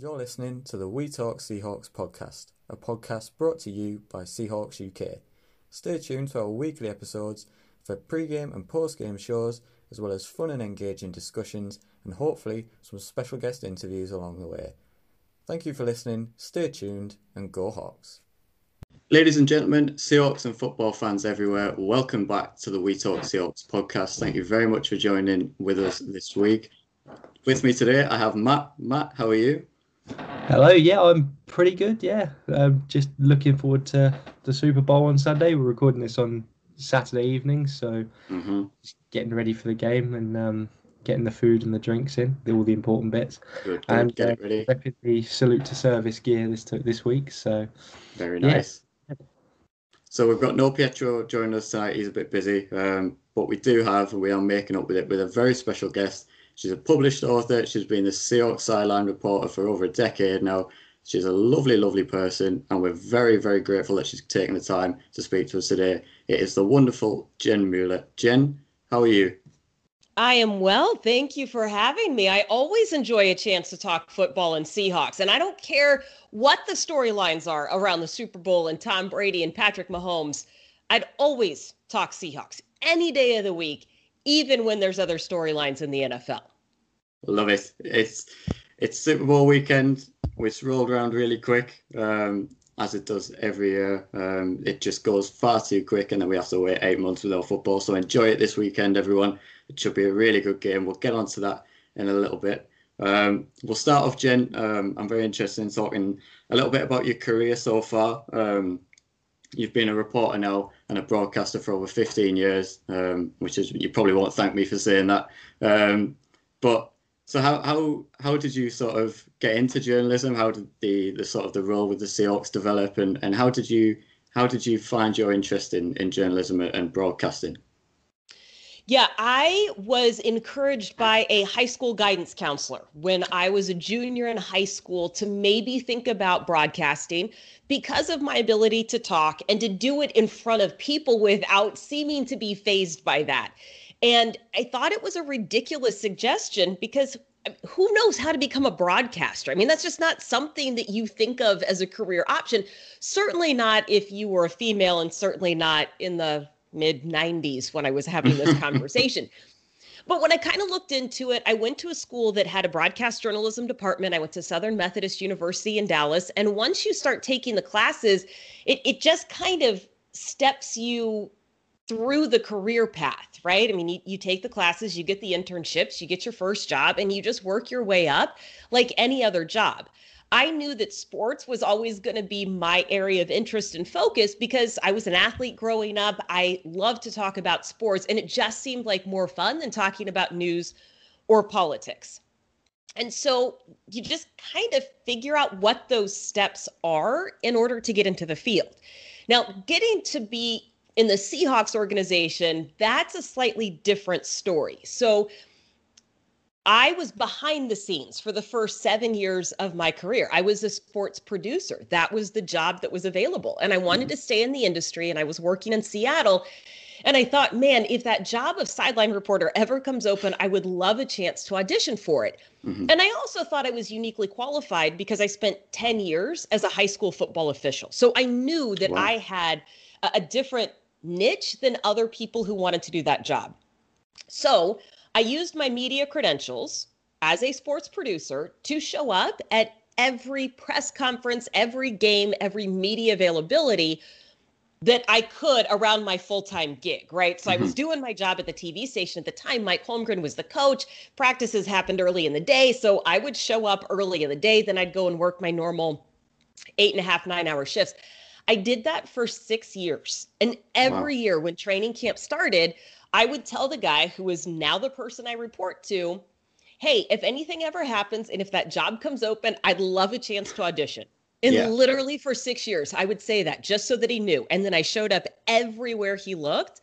You're listening to the We Talk Seahawks podcast, a podcast brought to you by Seahawks UK. Stay tuned to our weekly episodes for pre-game and post-game shows, as well as fun and engaging discussions, and hopefully some special guest interviews along the way. Thank you for listening, stay tuned, and go Hawks. Ladies and gentlemen, Seahawks and football fans everywhere, welcome back to the We Talk Seahawks podcast. Thank you very much for joining with us this week. With me today, I have Matt. Matt, how are you? Hello, yeah, I'm pretty good. Yeah, um, just looking forward to the Super Bowl on Sunday. We're recording this on Saturday evening, so mm-hmm. getting ready for the game and um, getting the food and the drinks in, all the important bits. Good, good. And get uh, it ready. the salute to service gear this this week. So Very yeah. nice. So we've got no Pietro joining us tonight. He's a bit busy, um, but we do have, and we are making up with it with a very special guest. She's a published author. She's been the Seahawks sideline reporter for over a decade now. She's a lovely, lovely person, and we're very, very grateful that she's taken the time to speak to us today. It is the wonderful Jen Mueller. Jen, how are you? I am well. Thank you for having me. I always enjoy a chance to talk football and Seahawks, and I don't care what the storylines are around the Super Bowl and Tom Brady and Patrick Mahomes. I'd always talk Seahawks any day of the week, even when there's other storylines in the NFL. Love it. It's it's Super Bowl weekend, which rolled around really quick, um, as it does every year. Um, it just goes far too quick, and then we have to wait eight months without football. So enjoy it this weekend, everyone. It should be a really good game. We'll get onto that in a little bit. Um, we'll start off, Jen. Um, I'm very interested in talking a little bit about your career so far. Um, you've been a reporter now and a broadcaster for over 15 years, um, which is you probably won't thank me for saying that. Um, but so how how how did you sort of get into journalism? How did the the sort of the role with the Seahawks develop, and and how did you how did you find your interest in in journalism and broadcasting? Yeah, I was encouraged by a high school guidance counselor when I was a junior in high school to maybe think about broadcasting because of my ability to talk and to do it in front of people without seeming to be phased by that. And I thought it was a ridiculous suggestion because um, who knows how to become a broadcaster? I mean, that's just not something that you think of as a career option. Certainly not if you were a female, and certainly not in the mid 90s when I was having this conversation. But when I kind of looked into it, I went to a school that had a broadcast journalism department. I went to Southern Methodist University in Dallas. And once you start taking the classes, it, it just kind of steps you through the career path, right? I mean, you, you take the classes, you get the internships, you get your first job, and you just work your way up like any other job. I knew that sports was always going to be my area of interest and focus because I was an athlete growing up. I love to talk about sports, and it just seemed like more fun than talking about news or politics. And so you just kind of figure out what those steps are in order to get into the field. Now, getting to be in the Seahawks organization, that's a slightly different story. So I was behind the scenes for the first seven years of my career. I was a sports producer. That was the job that was available. And I wanted mm-hmm. to stay in the industry, and I was working in Seattle. And I thought, man, if that job of sideline reporter ever comes open, I would love a chance to audition for it. Mm-hmm. And I also thought I was uniquely qualified because I spent 10 years as a high school football official. So I knew that wow. I had a, a different niche than other people who wanted to do that job. So I used my media credentials as a sports producer to show up at every press conference, every game, every media availability that I could around my full time gig, right? So mm-hmm. I was mm-hmm. doing my job at the TV station at the time. Mike Holmgren was the coach. Practices happened early in the day. So I would show up early in the day. Then I'd go and work my normal eight and a half, nine hour shifts. I did that for six years. And every wow. year when training camp started, I would tell the guy who is now the person I report to, hey, if anything ever happens and if that job comes open, I'd love a chance to audition. And yeah. literally for six years, I would say that just so that he knew. And then I showed up everywhere he looked.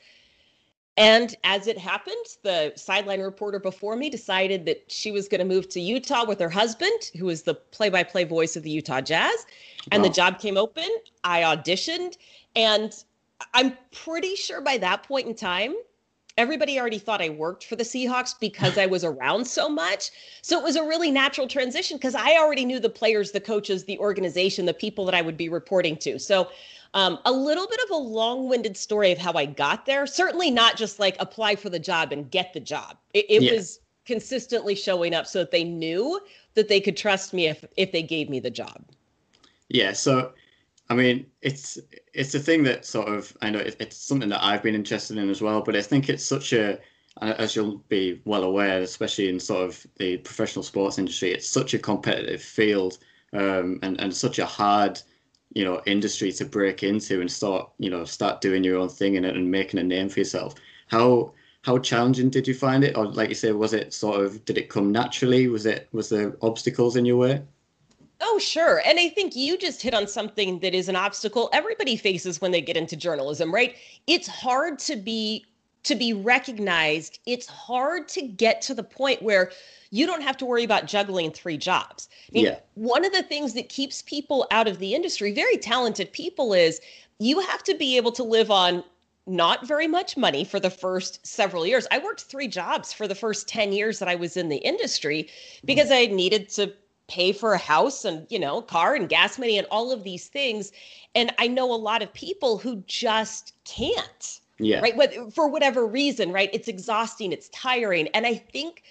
And as it happened, the sideline reporter before me decided that she was going to move to Utah with her husband, who is the play by play voice of the Utah Jazz. And wow. the job came open. I auditioned. And I'm pretty sure by that point in time, everybody already thought I worked for the Seahawks because I was around so much. So it was a really natural transition because I already knew the players, the coaches, the organization, the people that I would be reporting to. So um, a little bit of a long winded story of how I got there. Certainly not just like apply for the job and get the job. It, it yeah. was consistently showing up so that they knew that they could trust me if if they gave me the job. Yeah. So I mean, it's it's a thing that sort of I know it's something that I've been interested in as well. But I think it's such a as you'll be well aware, especially in sort of the professional sports industry, it's such a competitive field um, and and such a hard you know industry to break into and start you know start doing your own thing in it and making a name for yourself. How how challenging did you find it, or like you say, was it sort of did it come naturally? Was it was there obstacles in your way? Oh, sure. And I think you just hit on something that is an obstacle everybody faces when they get into journalism, right? It's hard to be to be recognized. It's hard to get to the point where you don't have to worry about juggling three jobs. I mean, yeah. one of the things that keeps people out of the industry, very talented people, is you have to be able to live on not very much money for the first several years. I worked three jobs for the first 10 years that I was in the industry mm-hmm. because I needed to pay for a house and you know car and gas money and all of these things. And i know a lot of people who just can't yeah. right? But for whatever reason right? It's exhausting it's tiring. And i think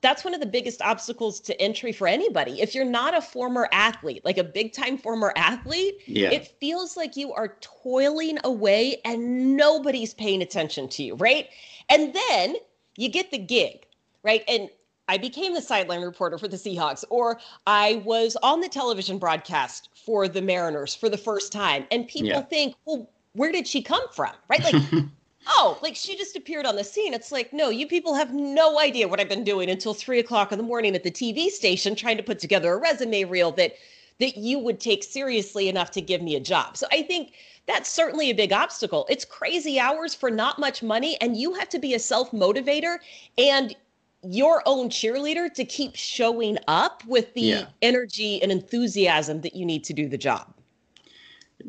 that's one of the biggest obstacles to entry for anybody. If you're not a former athlete like a big time former athlete yeah. it feels like you are toiling away and nobody's paying attention to you right? And then you get the gig right? And I became the sideline reporter for the Seahawks, or I was on the television broadcast for the Mariners for the first time. And people yeah. think, well, where did she come from? Right? Like, oh, like she just appeared on the scene. It's like, no, you people have no idea what I've been doing until three o'clock in the morning at the TV station trying to put together a resume reel that that you would take seriously enough to give me a job. So I think that's certainly a big obstacle. It's crazy hours for not much money, and you have to be a self motivator and your own cheerleader to keep showing up with the yeah. energy and enthusiasm that you need to do the job.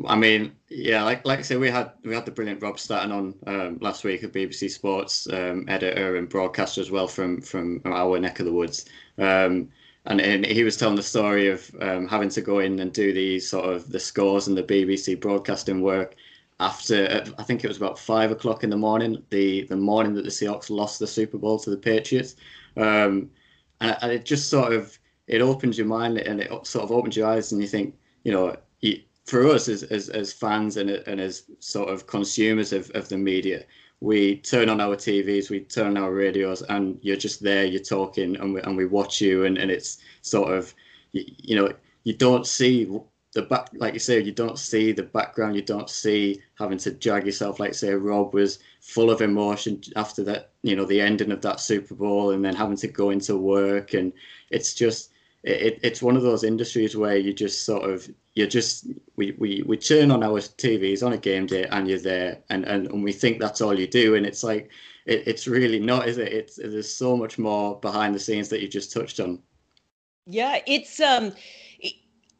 I mean, yeah, like like I said, we had we had the brilliant Rob Staton on um, last week at BBC Sports um, editor and broadcaster as well from from our neck of the woods. Um, and, and he was telling the story of um, having to go in and do the sort of the scores and the BBC broadcasting work after I think it was about five o'clock in the morning, the the morning that the Seahawks lost the Super Bowl to the Patriots, um, and, and, it just sort of it opens your mind and it sort of opens your eyes, and you think, you know, you, for us as, as as fans and and as sort of consumers of, of the media, we turn on our TVs, we turn on our radios, and you're just there, you're talking, and we and we watch you, and and it's sort of, you, you know, you don't see the back, like you say, you don't see the background. You don't see having to drag yourself. Like say, Rob was full of emotion after that, you know, the ending of that Super Bowl, and then having to go into work, and it's just, it, it's one of those industries where you just sort of, you're just, we we we turn on our TVs on a game day, and you're there, and and, and we think that's all you do, and it's like, it, it's really not, is it? It's there's so much more behind the scenes that you just touched on. Yeah, it's um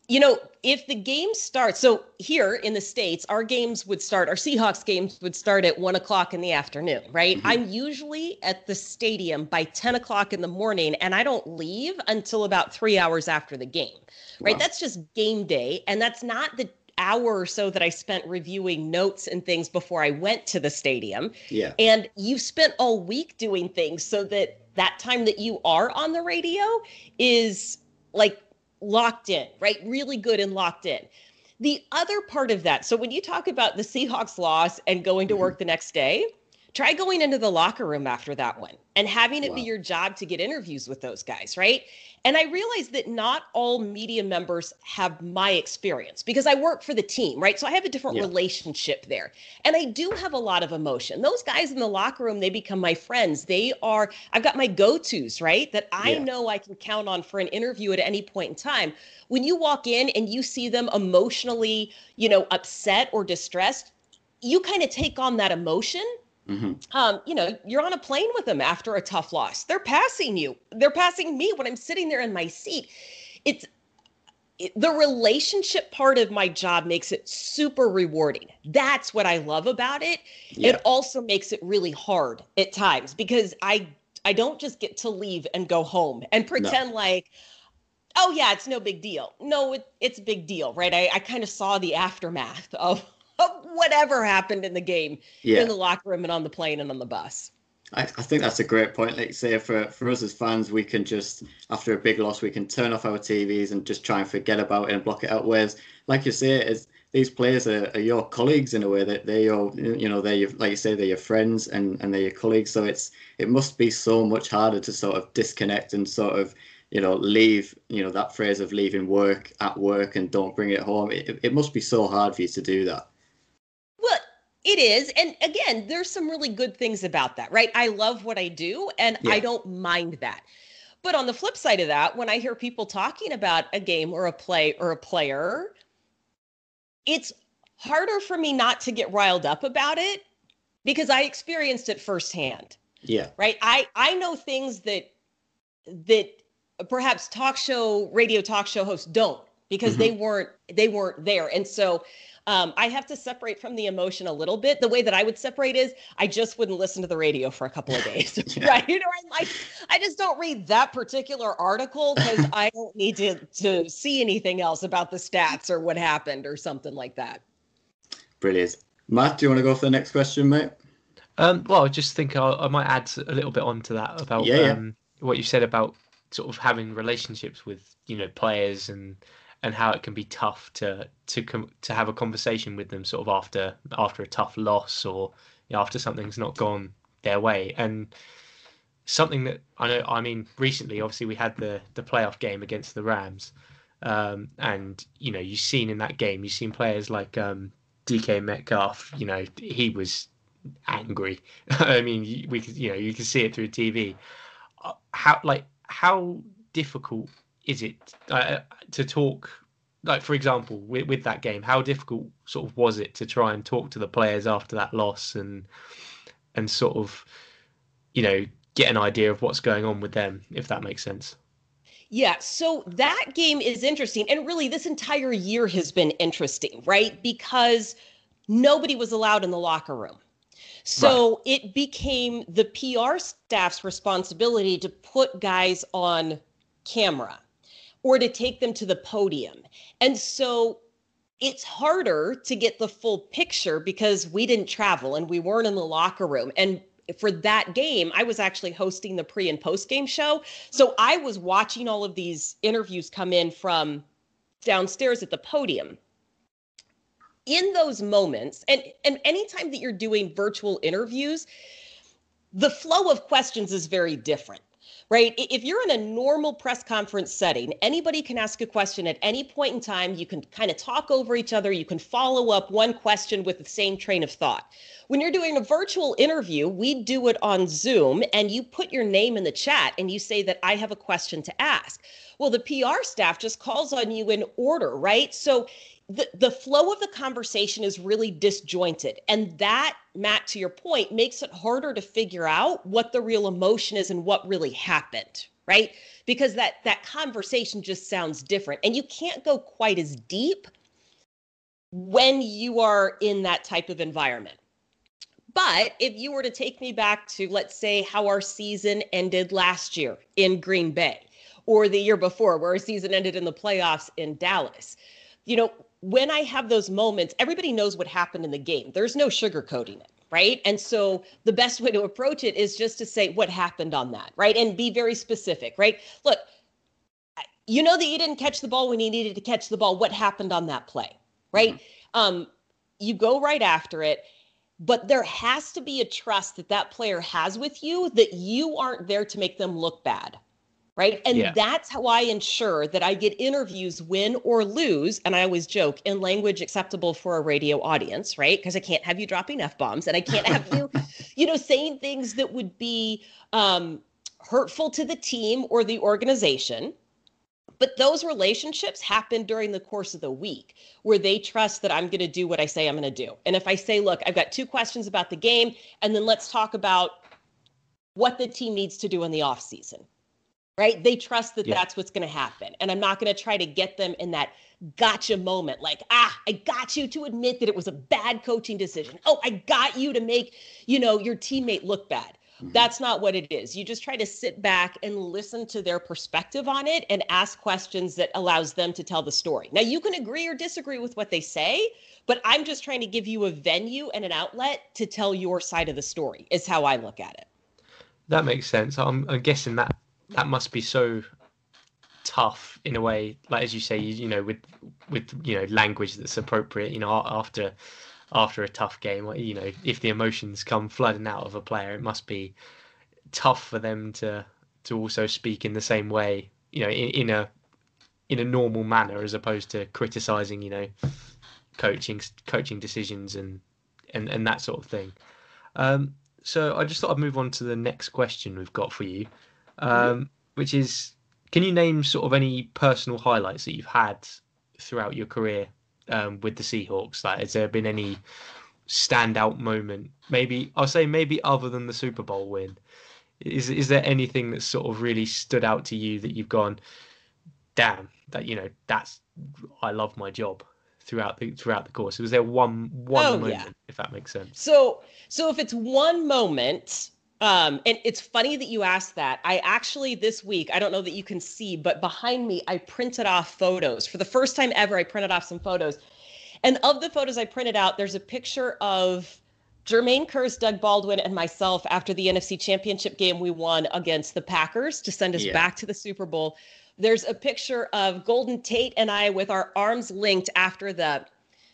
you know, if the game starts, so here in the States, our games would start, our Seahawks games would start at one o'clock in the afternoon, right? Mm-hmm. I'm usually at the stadium by 10 o'clock in the morning, and I don't leave until about three hours after the game, right? Wow. That's just game day. And that's not the hour or so that I spent reviewing notes and things before I went to the stadium. Yeah. And you spent all week doing things so that that time that you are on the radio is like locked in, right? Really good and locked in. The other part of that, so when you talk about the Seahawks loss and going to mm-hmm. work the next day, try going into the locker room after that one and having it wow. be your job to get interviews with those guys, right? And I realized that not all media members have my experience because I work for the team, right? So I have a different yeah. relationship there. And I do have a lot of emotion. Those guys in the locker room, they become my friends. They are, I've got my go tos, right? That I yeah. know I can count on for an interview at any point in time. When you walk in and you see them emotionally, you know, upset or distressed, you kind of take on that emotion Mm-hmm. Um, you know, you're on a plane with them after a tough loss. They're passing you. They're passing me when I'm sitting there in my seat. It's it, the relationship part of my job makes it super rewarding. That's what I love about it. Yeah. It also makes it really hard at times because I I don't just get to leave and go home and pretend like oh yeah, it's no big deal. No, it, it's a big deal, right? I, I kind of saw the aftermath of, of whatever happened in the game Yeah. in the locker room and on the plane and on the bus. I, I think that's a great point. Like you say, for, for us as fans, we can just, after a big loss, we can turn off our TVs and just try and forget about it and block it out. Whereas, like you say, is these players are, are your colleagues in a way that they are, your you know, they're your, like you say, they're your friends and, and they're your colleagues. So it's it must be so much harder to sort of disconnect and sort of, you know, leave, you know, that phrase of leaving work at work and don't bring it home. It, it must be so hard for you to do that. It is. And again, there's some really good things about that, right? I love what I do and I don't mind that. But on the flip side of that, when I hear people talking about a game or a play or a player, it's harder for me not to get riled up about it because I experienced it firsthand Yeah. right i i know things that that perhaps talk show radio talk show hosts don't because mm-hmm. they weren't they weren't there and so um, i have to separate from the emotion a little bit the way that i would separate is i just wouldn't listen to the radio for a couple of days Yeah. right you know i'm like i just don't read that particular article because i don't need to to see anything else about the stats or what happened or something like that Brilliant. Matt, do you want to go for the next question, mate? Um, well, I just think I, I might add a little bit onto that about Yeah, yeah. um, what you said about sort of having relationships with you know players and and how it can be tough to to com- to have a conversation with them sort of after after a tough loss or you know, after something's not gone their way and something that I know I mean recently obviously we had the the playoff game against the Rams um, and you know you've seen in that game you've seen players like um, DK Metcalf you know he was angry. I mean, we could, you know, you can see it through TV. Uh, How, like, how difficult is it uh, to talk? Like, for example, with, with that game, how difficult sort of was it to try and talk to the players after that loss and and sort of, you know, get an idea of what's going on with them, if that makes sense. Yeah, so that game is interesting. And really, this entire year has been interesting, right? Because nobody was allowed in the locker room. So it became the PR staff's responsibility to put guys on camera or to take them to the podium. And so it's harder to get the full picture because we didn't travel and we weren't in the locker room. And for that game, I was actually hosting the pre and post game show. So I was watching all of these interviews come in from downstairs at the podium. In those moments, and, and anytime that you're doing virtual interviews, the flow of questions is very different right? If you're in a normal press conference setting, anybody can ask a question at any point in time. You can kind of talk over each other. You can follow up one question with the same train of thought. When you're doing a virtual interview, we do it on Zoom and you put your name in the chat and you say that I have a question to ask. Well, the PR staff just calls on you in order, right? So the, the flow of the conversation is really disjointed. And that, Matt, to your point, makes it harder to figure out what the real emotion is and what really happened, right? Because that that conversation just sounds different. And you can't go quite as deep when you are in that type of environment. But if you were to take me back to, let's say, how our season ended last year in Green Bay or the year before, where our season ended in the playoffs in Dallas, you know, when I have those moments, everybody knows what happened in the game. There's no sugarcoating it, right? And so the best way to approach it is just to say what happened on that, right? And be very specific, right? Look, you know that you didn't catch the ball when you needed to catch the ball. What happened on that play, right? Um, you go right after it but there has to be a trust that that player has with you that you aren't there to make them look bad right and Yeah. that's how i ensure that i get interviews win or lose and i always joke in language acceptable for a radio audience right because i can't have you dropping f-bombs and i can't have you you know saying things that would be um, hurtful to the team or the organization but those relationships happen during the course of the week where they trust that I'm going to do what I say I'm going to do. And if I say, look, I've got two questions about the game, and then let's talk about what the team needs to do in the off season. Right? They trust that Yeah. that's what's going to happen. And I'm not going to try to get them in that gotcha moment like, ah, I got you to admit that it was a bad coaching decision. Oh, I got you to make, you know, your teammate look bad. Mhm. That's not what it is. You just try to sit back and listen to their perspective on it and ask questions that allows them to tell the story. Now, you can agree or disagree with what they say, but I'm just trying to give you a venue and an outlet to tell your side of the story, is how I look at it. That makes sense. I'm, I'm guessing that that must be so tough in a way, like as you say, you, you know, with with you know language that's appropriate. You know, after after a tough game, you know, if the emotions come flooding out of a player, it must be tough for them to to also speak in the same way. You know, in, in a in a normal manner as opposed to criticizing. You know, coaching coaching decisions and and and that sort of thing. Um, so I just thought I'd move on to the next question we've got for you, um, which is, can you name sort of any personal highlights that you've had throughout your career um, with the Seahawks? Like, has there been any standout moment? Maybe I'll say maybe other than the Super Bowl win. Is is there anything that sort of really stood out to you that you've gone, damn, that you know that's I love my job throughout the throughout the course? Was there one one Oh, yeah. moment, if that makes sense? So, so if it's one moment, um, and it's funny that you asked that. I actually this week, I don't know that you can see, but behind me, I printed off photos for the first time ever. I printed off some photos, and of the photos I printed out, there's a picture of Jermaine Kearse, Doug Baldwin, and myself after the NFC Championship game we won against the Packers to send us Yeah. back to the Super Bowl. There's a picture of Golden Tate and I with our arms linked after the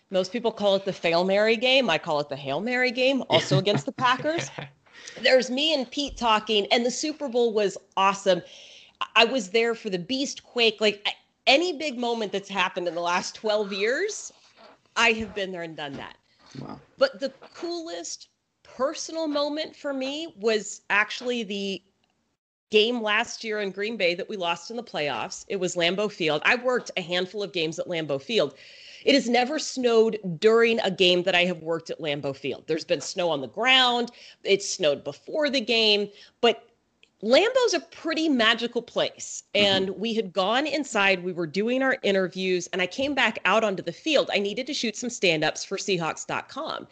most people call it the Fail Mary game. I call it the Hail Mary game, also against the Packers. There's me and Pete talking, and the Super Bowl was awesome. I- was there for the Beast Quake. Like any big moment that's happened in the last 12 years, I have been there and done that. Wow. But the coolest personal moment for me was actually the game last year in Green Bay that we lost in the playoffs. It was Lambeau Field. I worked a handful of games at Lambeau Field. It has never snowed during a game that I have worked at Lambeau Field. There's been snow on the ground, it snowed before the game, but Lambeau's a pretty magical place. Mm-hmm. And we had gone inside, we were doing our interviews, and I came back out onto the field. I needed to shoot some stand ups for Seahawks.com.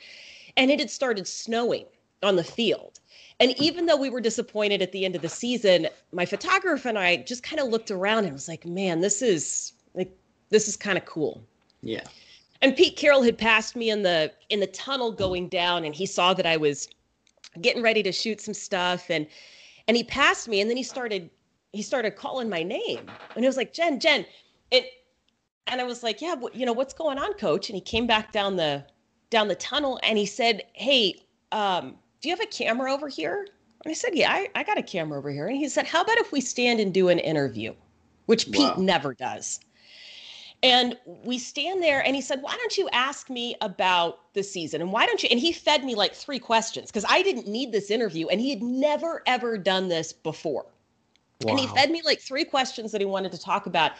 And it had started snowing on the field. And even though we were disappointed at the end of the season, my photographer and I just kind of looked around and was like, man, this is like, this is kind of cool Yeah. and Pete Carroll had passed me in the in the tunnel going down, and he saw that I was getting ready to shoot some stuff, and and he passed me, and then he started he started calling my name, and he was like Jen, Jen, and and I was like, yeah, you know what's going on, Coach? And he came back down the down the tunnel, and he said, hey, um, do you have a camera over here? And I said, yeah, I, I got a camera over here, and he said, how about if we stand and do an interview, which Pete Wow. never does. And we stand there and he said, Why don't you ask me about the season? And why don't you? And he fed me like three questions because I didn't need this interview and he had never, ever done this before. And he fed me like three questions that he wanted to talk about.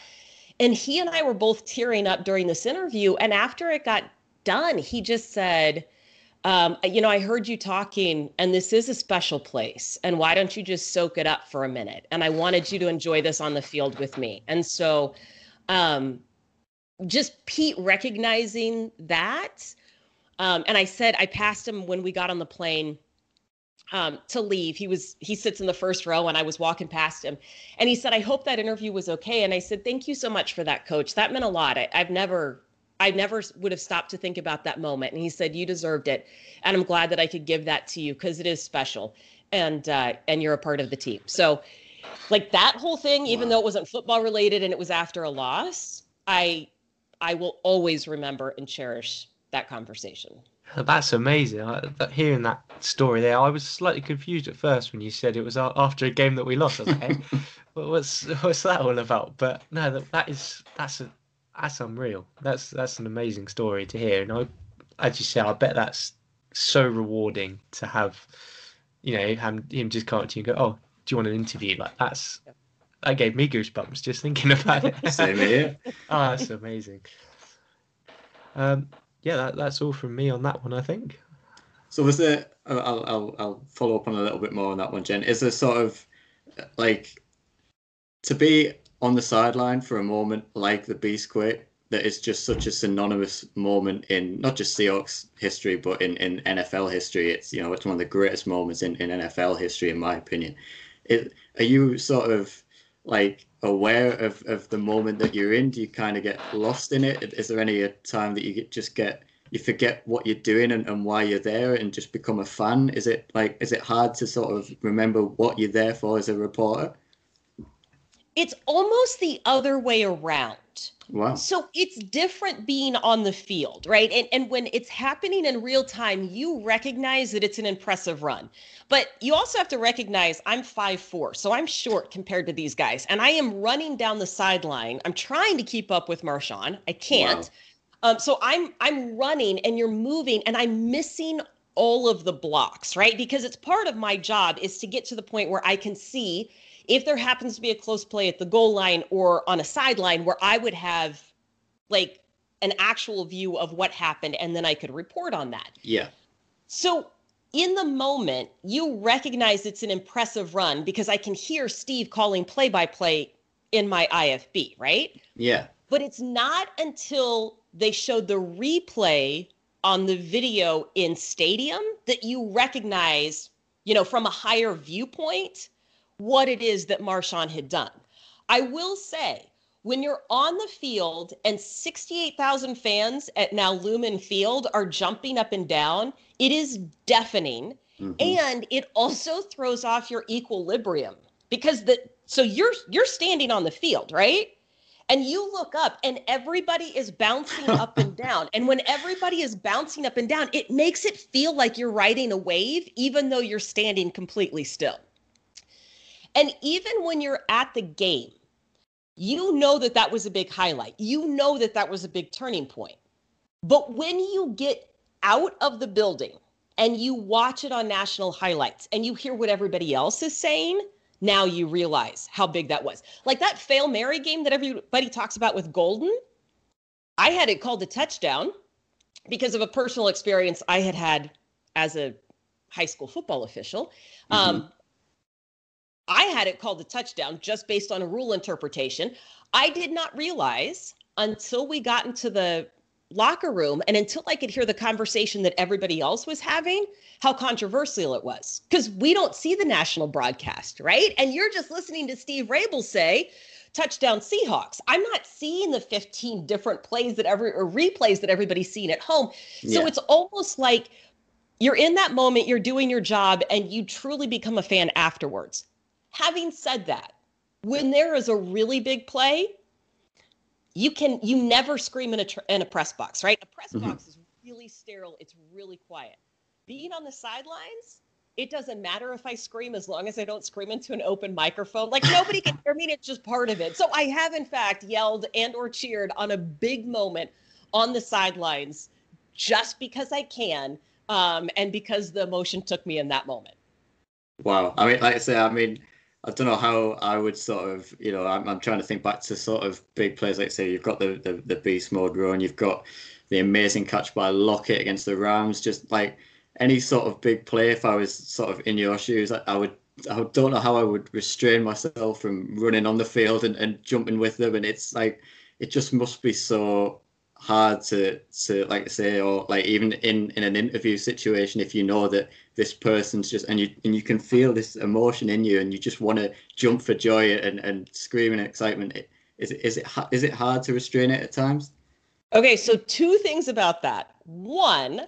And he and I were both tearing up during this interview. And after it got done, he just said, um, You know, I heard you talking, and this is a special place. And why don't you just soak it up for a minute? And I wanted you to enjoy this on the field with me. And so, um, just Pete recognizing that. Um, and I said, I passed him when we got on the plane um, to leave. He was he sits in the first row, and I was walking past him, and he said, "I hope that interview was okay." And I said, "Thank you so much for that, Coach. That meant a lot. I, I've never." I never would have stopped to think about that moment. And he said, "You deserved it, and I'm glad that I could give that to you because it is special, and uh, and you're a part of the team." So, like that whole thing, even Wow. though it wasn't football related and it was after a loss, I I will always remember and cherish that conversation. That's amazing. I, hearing that story there, I was slightly confused at first when you said it was after a game that we lost. I was like, hey, what's what's that all about? But no, that, that is that's a, that's unreal. That's that's an amazing story to hear. And I, as you say, I bet that's so rewarding to have, you know, him, him just come up to you and go, "Oh, do you want an interview?" Like that's that gave me goosebumps just thinking about it. Same here. oh, that's amazing. Um, yeah, that, that's all from me on that one, I think. So was there? I'll, I'll I'll follow up on a little bit more on that one, Jen. Is there sort of like to be on the sideline for a moment like the Beast Quake, that is just such a synonymous moment in not just Seahawks history, but in, in NFL history. It's you know it's one of the greatest moments in, in NFL history, in my opinion. It, are you sort of like aware of, of the moment that you're in? Do you kind of get lost in it? Is there any uh, time that you just get you forget what you're doing and, and why you're there and just become a fan? Is it like is it hard to sort of remember what you're there for as a reporter? It's almost the other way around. Wow. So it's different being on the field, right? And and when it's happening in real time, you recognize that it's an impressive run. But you also have to recognize I'm five four, so I'm short compared to these guys. And I am running down the sideline. I'm trying to keep up with Marshawn. I can't. Wow. Um, so I'm I'm running and you're moving and I'm missing all of the blocks, right? Because it's part of my job is to get to the point where I can see if there happens to be a close play at the goal line or on a sideline where I would have like an actual view of what happened and then I could report on that. Yeah. So in the moment, you recognize it's an impressive run because I can hear Steve calling play by play in my IFB, right? Yeah. But it's not until they showed the replay on the video in stadium that you recognize, you know, from a higher viewpoint what it is that Marshawn had done. I will say, when you're on the field and 68,000 fans at now Lumen Field are jumping up and down, it is deafening. Mm-hmm. And it also throws off your equilibrium because the so you're you're standing on the field, right? And you look up and everybody is bouncing up and down. And when everybody is bouncing up and down, it makes it feel like you're riding a wave, even though you're standing completely still. And even when you're at the game, you know that that was a big highlight. You know that that was a big turning point. But when you get out of the building and you watch it on national highlights and you hear what everybody else is saying, now you realize how big that was. Like that fail Mary game that everybody talks about with Golden, I had it called a touchdown because of a personal experience I had had as a high school football official. Mm-hmm. Um, I had it called a touchdown just based on a rule interpretation. I did not realize until we got into the locker room and until I could hear the conversation that everybody else was having, how controversial it was. Because we don't see the national broadcast, right? And you're just listening to Steve Raible say, touchdown Seahawks. I'm not seeing the 15 different plays that every or replays that everybody's seeing at home. So yeah. it's almost like you're in that moment, you're doing your job, and you truly become a fan afterwards. Having said that, when there is a really big play, you can you never scream in a tr- in a press box, right? A press mm-hmm. box is really sterile. It's really quiet. Being on the sidelines, it doesn't matter if I scream as long as I don't scream into an open microphone. Like nobody can hear me. It's just part of it. So I have in fact yelled and or cheered on a big moment on the sidelines just because I can um, and because the emotion took me in that moment. Wow. I mean, like I say, I mean, I don't know how I would sort of, you know, I'm, I'm trying to think back to sort of big plays like say you've got the, the, the beast mode run, you've got the amazing catch by Lockett against the Rams, just like any sort of big play. If I was sort of in your shoes, I, I would, I don't know how I would restrain myself from running on the field and, and jumping with them. And it's like, it just must be so hard to to like say or like even in in an interview situation if you know that this person's just and you and you can feel this emotion in you and you just want to jump for joy and and scream in excitement is it is it is it hard to restrain it at times? Okay so two things about that. One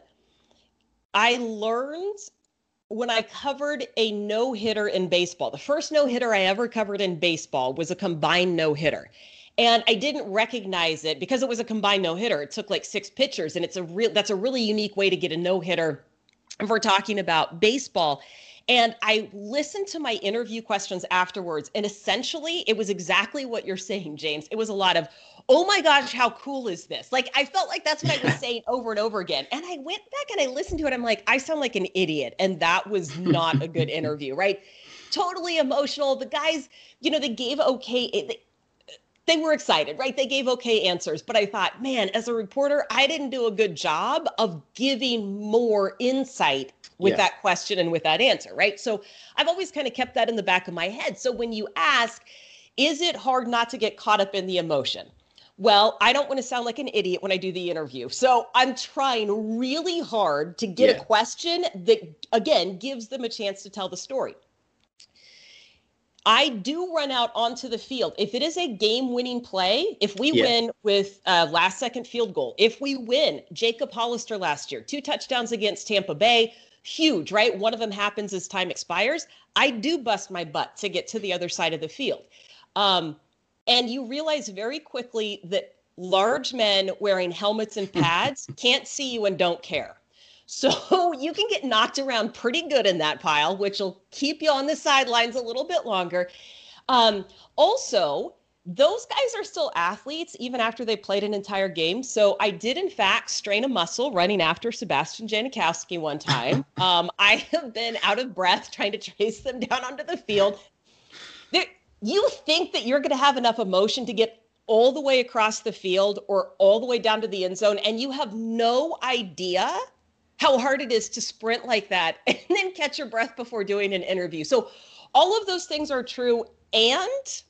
i learned when I covered a no hitter in baseball, the first no hitter I ever covered in baseball was a combined no hitter. And I didn't recognize it because it was a combined no hitter. It took like six pitchers, and it's a real that's a really unique way to get a no hitter. If we're talking about baseball. And I listened to my interview questions afterwards. And essentially, it was exactly what you're saying, James. It was a lot of, oh my gosh, how cool is this? Like, I felt like that's what I was saying over and over again. And I went back and I listened to it. I'm like, I sound like an idiot. And that was not a good interview, right? Totally emotional. The guys, you know, they gave okay. They, they were excited, right? They gave okay answers. But I thought, man, as a reporter, I didn't do a good job of giving more insight with yeah. that question and with that answer, right? So I've always kind of kept that in the back of my head. So when you ask, Is it hard not to get caught up in the emotion? Well, I don't want to sound like an idiot when I do the interview. So I'm trying really hard to get Yeah. a question that, again, gives them a chance to tell the story. I do run out onto the field. If it is a game winning play, if we Yeah. win with a last second field goal, if we win, Jacob Hollister last year, two touchdowns against Tampa Bay, huge, right? One of them happens as time expires. I do bust my butt to get to the other side of the field. Um, and you realize very quickly that large men wearing helmets and pads can't see you and don't care. So you can get knocked around pretty good in that pile, which will keep you on the sidelines a little bit longer. Um, also, those guys are still athletes even after they played an entire game. So I did, in fact, strain a muscle running after Sebastian Janikowski one time. Um, I have been out of breath trying to chase them down onto the field. There, you think that you're going to have enough emotion to get all the way across the field or all the way down to the end zone, and you have no idea how hard it is to sprint like that and then catch your breath before doing an interview. So, all of those things are true. And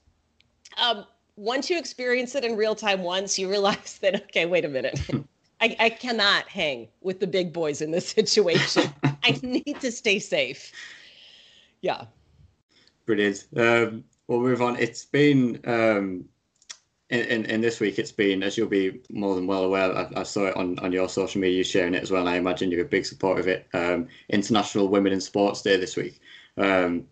um, once you experience it in real time, once you realize that, okay, wait a minute. I, I cannot hang with the big boys in this situation. I need to stay safe. Yeah. Brilliant. Um, we'll move on. It's been um, in, in, this week. It's been, as you'll be more than well aware. I, I saw it on, on your social media, you sharing it as well. And I imagine you're a big supporter of it. Um, International Women in Sports Day this week, um,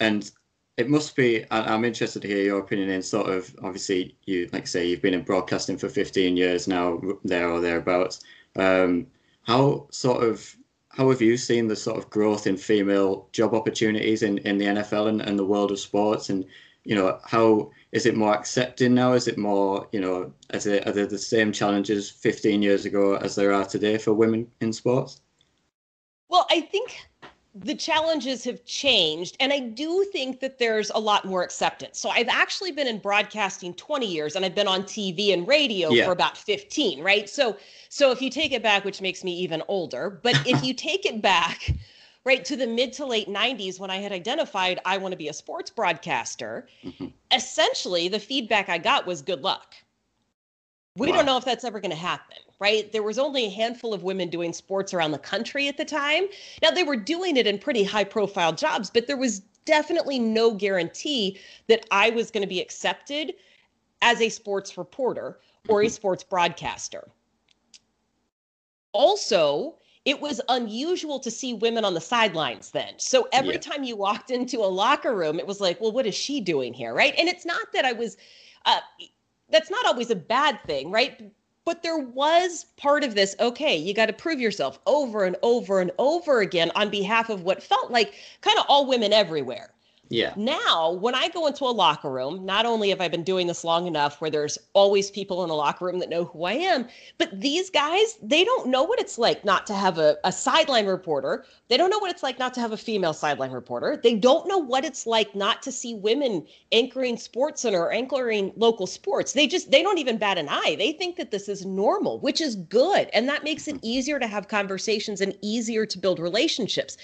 and it must be. I'm interested to hear your opinion. In sort of, obviously, you like I say, you've been in broadcasting for 15 years now, there or thereabouts. Um, how sort of how have you seen the sort of growth in female job opportunities in, in the NFL and, and the world of sports? And, you know, how is it more accepting now? Is it more, you know, is it, are there the same challenges 15 years ago as there are today for women in sports? Well, I think the challenges have changed, and I do think that there's a lot more acceptance. So I've actually been in broadcasting 20 years, and I've been on TV and radio Yeah. for about 15, right? So, so if you take it back, which makes me even older, but if you take it back, right to the mid to late 90s when I had identified I want to be a sports broadcaster, Mhm. essentially the feedback I got was good luck. We Wow. don't know if that's ever going to happen, right? There was only a handful of women doing sports around the country at the time. Now they were doing it in pretty high profile jobs, but there was definitely no guarantee that I was going to be accepted as a sports reporter or a Mhm. sports broadcaster. Also, it was unusual to see women on the sidelines then. So every Yeah. time you walked into a locker room, it was like, well, what is she doing here? Right. And it's not that I was, uh, that's not always a bad thing, right? But there was part of this, okay, you got to prove yourself over and over and over again on behalf of what felt like kind of all women everywhere. Yeah. Now, when I go into a locker room, not only have I been doing this long enough where there's always people in the locker room that know who I am, but these guys, they don't know what it's like not to have a, a sideline reporter. They don't know what it's like not to have a female sideline reporter. They don't know what it's like not to see women anchoring SportsCenter or anchoring local sports. They just, they don't even bat an eye. They think that this is normal, which is good. And that makes it easier to have conversations and easier to build relationships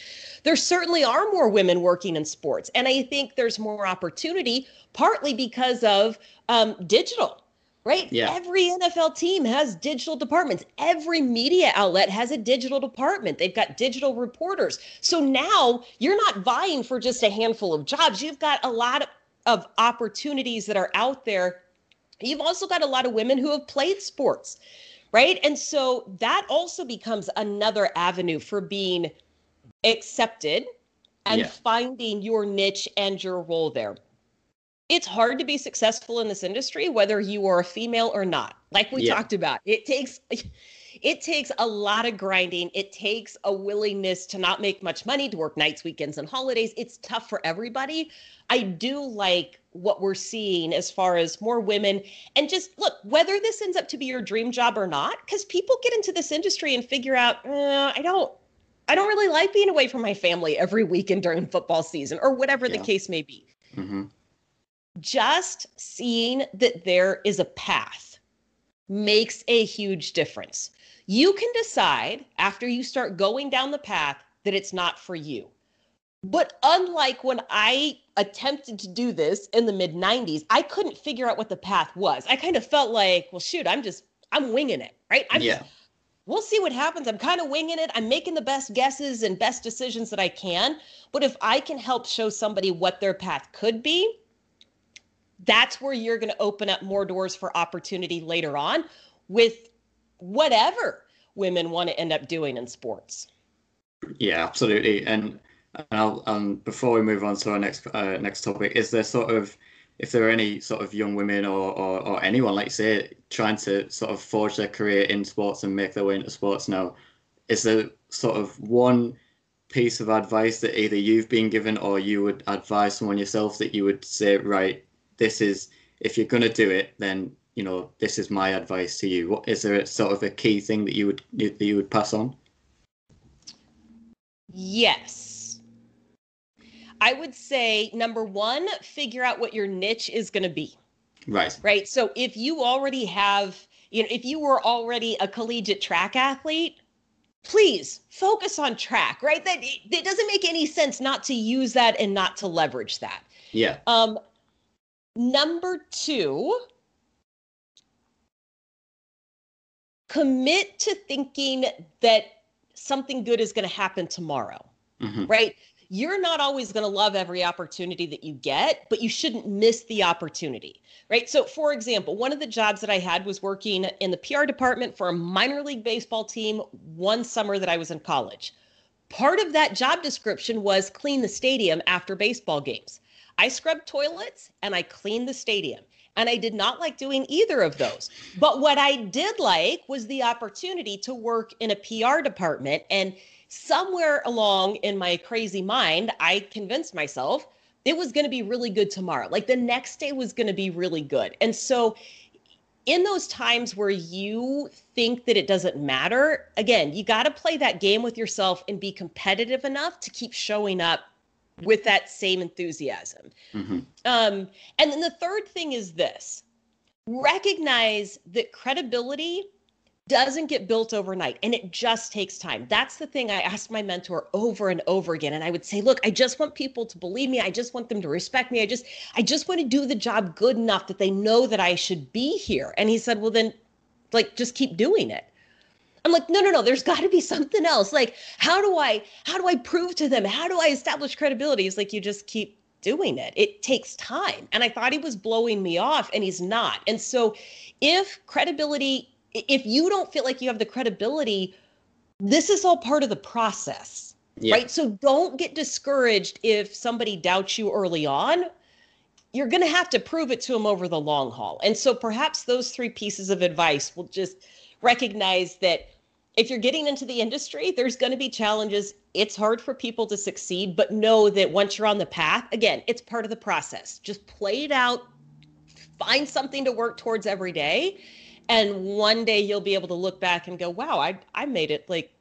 there certainly are more women working in sports. And I think there's more opportunity, partly because of um, digital, right? Yeah. Every NFL team has digital departments. Every media outlet has a digital department. They've got digital reporters. So now you're not vying for just a handful of jobs. You've got a lot of opportunities that are out there. You've also got a lot of women who have played sports, right? And so that also becomes another avenue for being accepted and Yeah. finding your niche and your role there. It's hard to be successful in this industry whether you are a female or not. Like we Yeah. talked about. It takes it takes a lot of grinding. It takes a willingness to not make much money, to work nights, weekends and holidays. It's tough for everybody. I do like what we're seeing as far as more women and just look whether this ends up to be your dream job or not because people get into this industry and figure out uh, i don't i don't really like being away from my family every weekend during football season or whatever the case may be hmm just seeing that there is a path makes a huge difference you can decide after you start going down the path that it's not for you But unlike when I attempted to do this in the mid 90s, I couldn't figure out what the path was. I kind of felt like, well, shoot, I'm just, I'm winging it, right? I'm yeah. Just, we'll see what happens. I'm kind of winging it. I'm making the best guesses and best decisions that I can. But if I can help show somebody what their path could be, that's where you're going to open up more doors for opportunity later on with whatever women want to end up doing in sports. Yeah, absolutely. And I'll, um, before we move on to our next uh, next topic, is there sort of if there are any sort of young women or, or, or anyone, like say, trying to sort of forge their career in sports and make their way into sports now, is there sort of one piece of advice that either you've been given or you would advise someone yourself that you would say, right, this is if you're going to do it, then you know this is my advice to you. What is there a, sort of a key thing that you would that you would pass on? Yes. I would say number one, figure out what your niche is going to be. Right. Right. So if you already have, you know, if you were already a collegiate track athlete, please focus on track, right? That it doesn't make any sense not to use that and not to leverage that. Yeah. Um, number two, commit to thinking that something good is going to happen tomorrow, Mhm. right? You're not always going to love every opportunity that you get, but you shouldn't miss the opportunity, right? So, for example, one of the jobs that I had was working in the PR department for a minor league baseball team one summer that I was in college. Part of that job description was clean the stadium after baseball games. I scrubbed toilets and I cleaned the stadium. And I did not like doing either of those. But what I did like was the opportunity to work in a PR department. And somewhere along in my crazy mind, I convinced myself it was going to be really good tomorrow. Like the next day was going to be really good. And so, in those times where you think that it doesn't matter, again, you got to play that game with yourself and be competitive enough to keep showing up with that same enthusiasm. hmm Um, and then the third thing is this recognize that credibility doesn't get built overnight and it just takes time. That's the thing I asked my mentor over and over again. And I would say, look, I just want people to believe me. I just want them to respect me. I just, I just want to do the job good enough that they know that I should be here. And he said, well, then like, just keep doing it. I'm like, no, no, no, there's got to be something else. Like, how do I, how do I prove to them? How do I establish credibility? It's like, you just keep doing it. It takes time. And I thought he was blowing me off and he's not. And so if credibility, if you don't feel like you have the credibility, this is all part of the process. Yeah. Right. So don't get discouraged if somebody doubts you early on. You're going to have to prove it to them over the long haul. And so perhaps those three pieces of advice will just recognize that if you're getting into the industry, there's going to be challenges. It's hard for people to succeed, but know that once you're on the path, again, it's part of the process. Just play it out, find something to work towards every day. And one day you'll be able to look back and go, wow, I, I made it like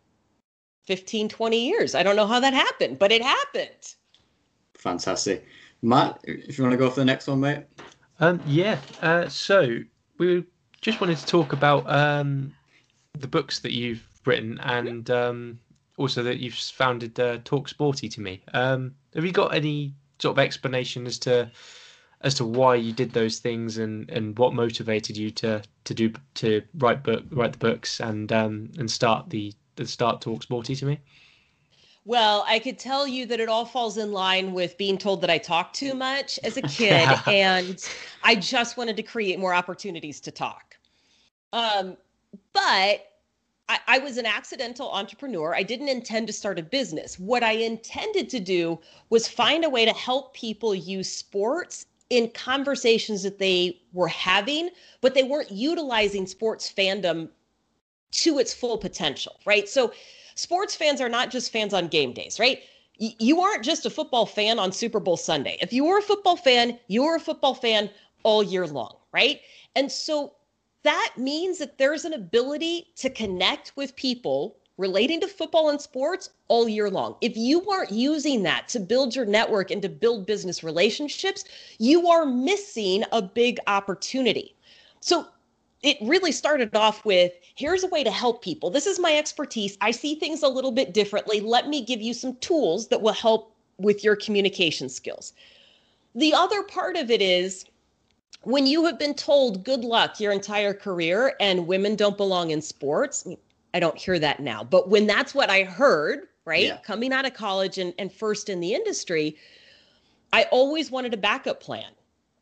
15, 20 years. I don't know how that happened, but it happened. Fantastic. Matt, if you want to go for the next one, mate. Um, yeah. Uh, so we just wanted to talk about um, the books that you've written and um, also that you've founded uh, Talk Sporty to me. Um, have you got any sort of explanation as to as to why you did those things and, and what motivated you to to do to write book write the books and um, and start the, the start Talk Sporty to me? Well, I could tell you that it all falls in line with being told that I talk too much as a kid, and I just wanted to create more opportunities to talk. Um, but I, I was an accidental entrepreneur. I didn't intend to start a business. What I intended to do was find a way to help people use sports in conversations that they were having, but they weren't utilizing sports fandom to its full potential, right? So, sports fans are not just fans on game days, right? You aren't just a football fan on Super Bowl Sunday. If you were a football fan, you were a football fan all year long, right? And so that means that there's an ability to connect with people relating to football and sports all year long. If you aren't using that to build your network and to build business relationships, you are missing a big opportunity. So it really started off with here's a way to help people. This is my expertise. I see things a little bit differently. Let me give you some tools that will help with your communication skills. The other part of it is when you have been told good luck your entire career and women don't belong in sports. I don't hear that now, but when that's what I heard, right? Yeah. Coming out of college and, and first in the industry, I always wanted a backup plan.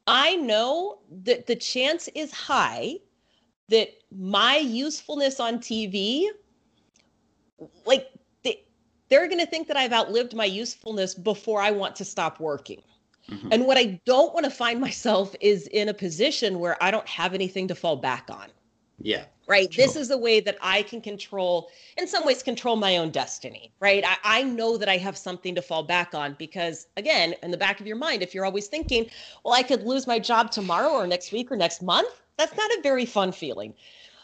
I know that the chance is high that my usefulness on TV, like they, they're going to think that I've outlived my usefulness before I want to stop working. Mm-hmm. And what I don't want to find myself is in a position where I don't have anything to fall back on. Yeah. Right. Sure. This is a way that I can control, in some ways, control my own destiny. Right. I, I know that I have something to fall back on because, again, in the back of your mind, if you're always thinking, well, I could lose my job tomorrow or next week or next month, that's not a very fun feeling.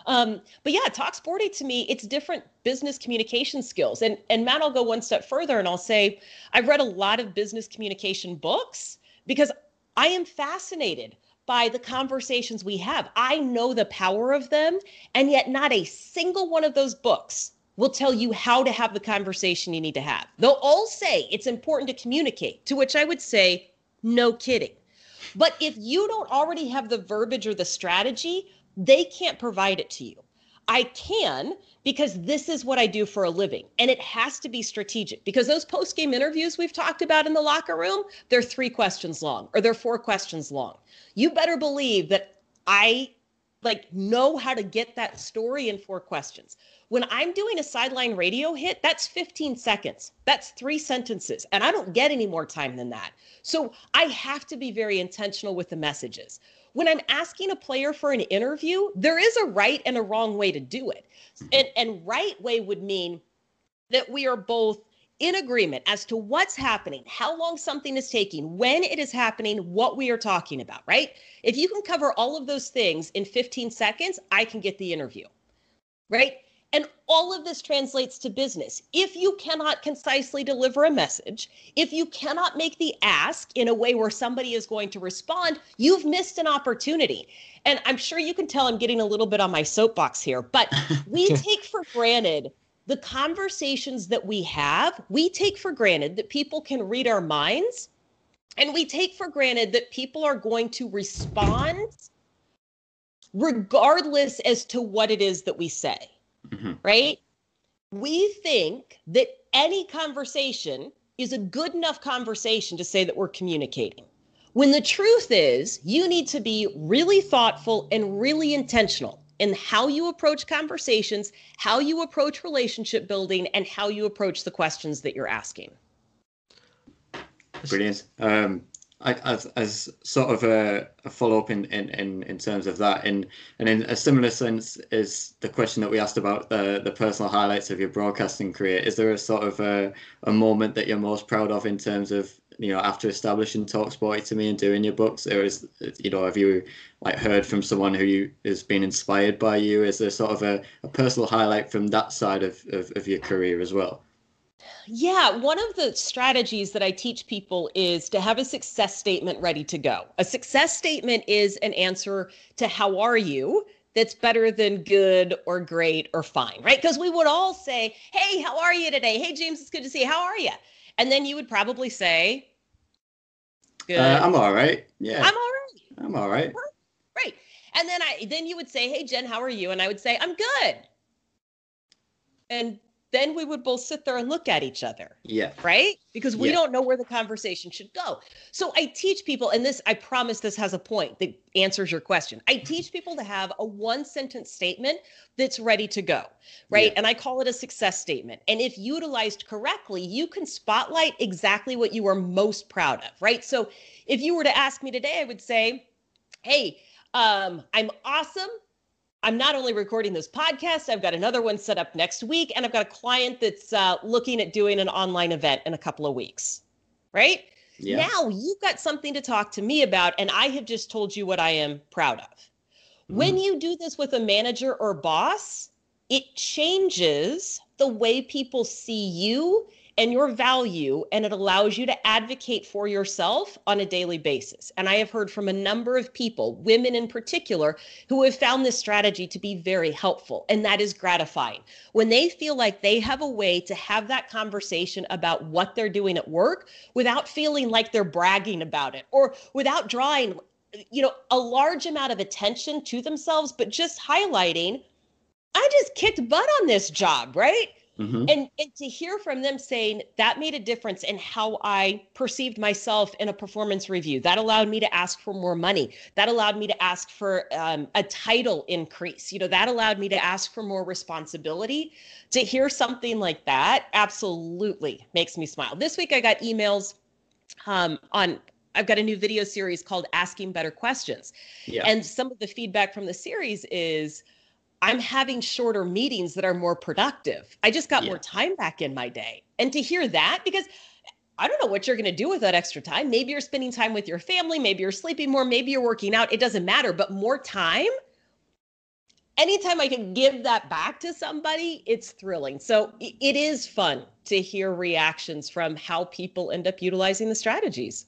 Um, but yeah, talk sporty to me, it's different business communication skills. And and Matt, I'll go one step further and I'll say I've read a lot of business communication books because I am fascinated by the conversations we have. I know the power of them, and yet not a single one of those books will tell you how to have the conversation you need to have. They'll all say it's important to communicate, to which I would say, no kidding. But if you don't already have the verbiage or the strategy, they can't provide it to you. I can because this is what I do for a living. And it has to be strategic because those post game interviews we've talked about in the locker room, they're three questions long or they're four questions long. You better believe that I like know how to get that story in four questions. When I'm doing a sideline radio hit, that's 15 seconds. That's three sentences. And I don't get any more time than that. So I have to be very intentional with the messages when I'm asking a player for an interview, there is a right and a wrong way to do it. And, and right way would mean that we are both in agreement as to what's happening, how long something is taking, when it is happening, what we are talking about, right? If you can cover all of those things in 15 seconds, I can get the interview, right? And all of this translates to business. If you cannot concisely deliver a message, if you cannot make the ask in a way where somebody is going to respond, you've missed an opportunity. And I'm sure you can tell I'm getting a little bit on my soapbox here, but we take for granted the conversations that we have. We take for granted that people can read our minds, and we take for granted that people are going to respond regardless as to what it is that we say mm-hmm. right? We think that any conversation is a good enough conversation to say that we're communicating. When the truth is, you need to be really thoughtful and really intentional in how you approach conversations, how you approach relationship building, and how you approach the questions that you're asking. Brilliant. Um, I, as, as sort of a, a follow up in, in, in, in terms of that, and and in a similar sense is the question that we asked about the the personal highlights of your broadcasting career. Is there a sort of a, a moment that you're most proud of in terms of you know after establishing Talk Sporty to me and doing your books, or is you know have you like heard from someone who you has been inspired by you? Is there sort of a, a personal highlight from that side of, of, of your career as well? Yeah, one of the strategies that I teach people is to have a success statement ready to go. A success statement is an answer to how are you that's better than good or great or fine, right? Because we would all say, Hey, how are you today? Hey, James, it's good to see you. How are you? And then you would probably say, Good. Uh, I'm all right. Yeah. I'm all right. I'm all right. Right. And then I then you would say, Hey Jen, how are you? And I would say, I'm good. And then we would both sit there and look at each other. Yeah. Right? Because we yeah. don't know where the conversation should go. So I teach people, and this, I promise this has a point that answers your question. I teach people to have a one sentence statement that's ready to go. Right. Yeah. And I call it a success statement. And if utilized correctly, you can spotlight exactly what you are most proud of. Right. So if you were to ask me today, I would say, Hey, um, I'm awesome I'm not only recording this podcast, I've got another one set up next week, and I've got a client that's uh, looking at doing an online event in a couple of weeks. Right? Yeah. Now you've got something to talk to me about, and I have just told you what I am proud of. Mm. When you do this with a manager or boss, it changes the way people see you and your value, and it allows you to advocate for yourself on a daily basis. And I have heard from a number of people, women in particular, who have found this strategy to be very helpful. And that is gratifying. When they feel like they have a way to have that conversation about what they're doing at work without feeling like they're bragging about it or without drawing you know a large amount of attention to themselves but just highlighting i just kicked butt on this job right Mm-hmm. And, and to hear from them saying that made a difference in how I perceived myself in a performance review. That allowed me to ask for more money. That allowed me to ask for um, a title increase. You know, that allowed me to ask for more responsibility. To hear something like that absolutely makes me smile. This week I got emails um, on I've got a new video series called Asking Better Questions. Yeah. And some of the feedback from the series is I'm having shorter meetings that are more productive. I just got yeah. more time back in my day. And to hear that, because I don't know what you're going to do with that extra time. Maybe you're spending time with your family, maybe you're sleeping more, maybe you're working out. It doesn't matter, but more time. Anytime I can give that back to somebody, it's thrilling. So it is fun to hear reactions from how people end up utilizing the strategies.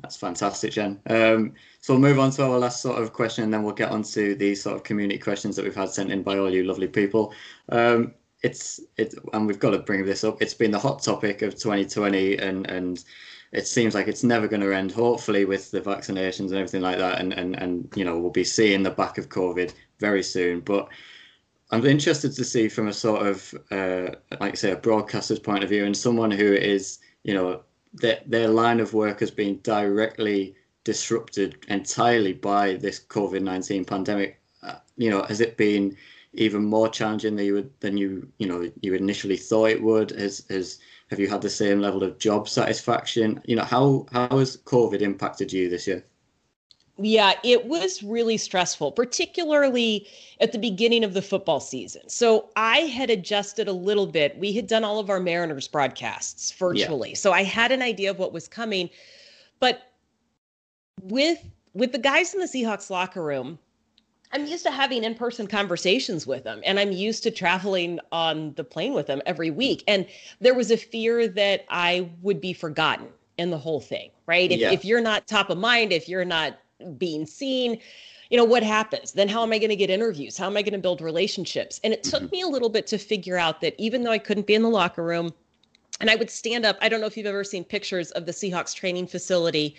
That's fantastic, Jen. Um, so we'll move on to our last sort of question, and then we'll get on to the sort of community questions that we've had sent in by all you lovely people. Um, it's it, and we've got to bring this up. It's been the hot topic of 2020, and and it seems like it's never going to end. Hopefully, with the vaccinations and everything like that, and and and you know we'll be seeing the back of COVID very soon. But I'm interested to see from a sort of uh, like I say a broadcaster's point of view, and someone who is you know their, their line of work has been directly disrupted entirely by this COVID 19 pandemic. Uh, you know, has it been even more challenging than you would, than you you know you initially thought it would? Has has have you had the same level of job satisfaction? You know, how how has COVID impacted you this year? Yeah, it was really stressful, particularly at the beginning of the football season. So I had adjusted a little bit. We had done all of our Mariners broadcasts virtually. Yeah. So I had an idea of what was coming. But with with the guys in the Seahawks locker room, I'm used to having in-person conversations with them and I'm used to traveling on the plane with them every week. And there was a fear that I would be forgotten in the whole thing, right? If, yeah. if you're not top of mind, if you're not being seen you know what happens? Then how am i going to get interviews? How am i going to build relationships? And it took mm-hmm. me a little bit to figure out that even though i couldn't be in the locker room and i would stand up i don't know if you've ever seen pictures of the seahawks training facility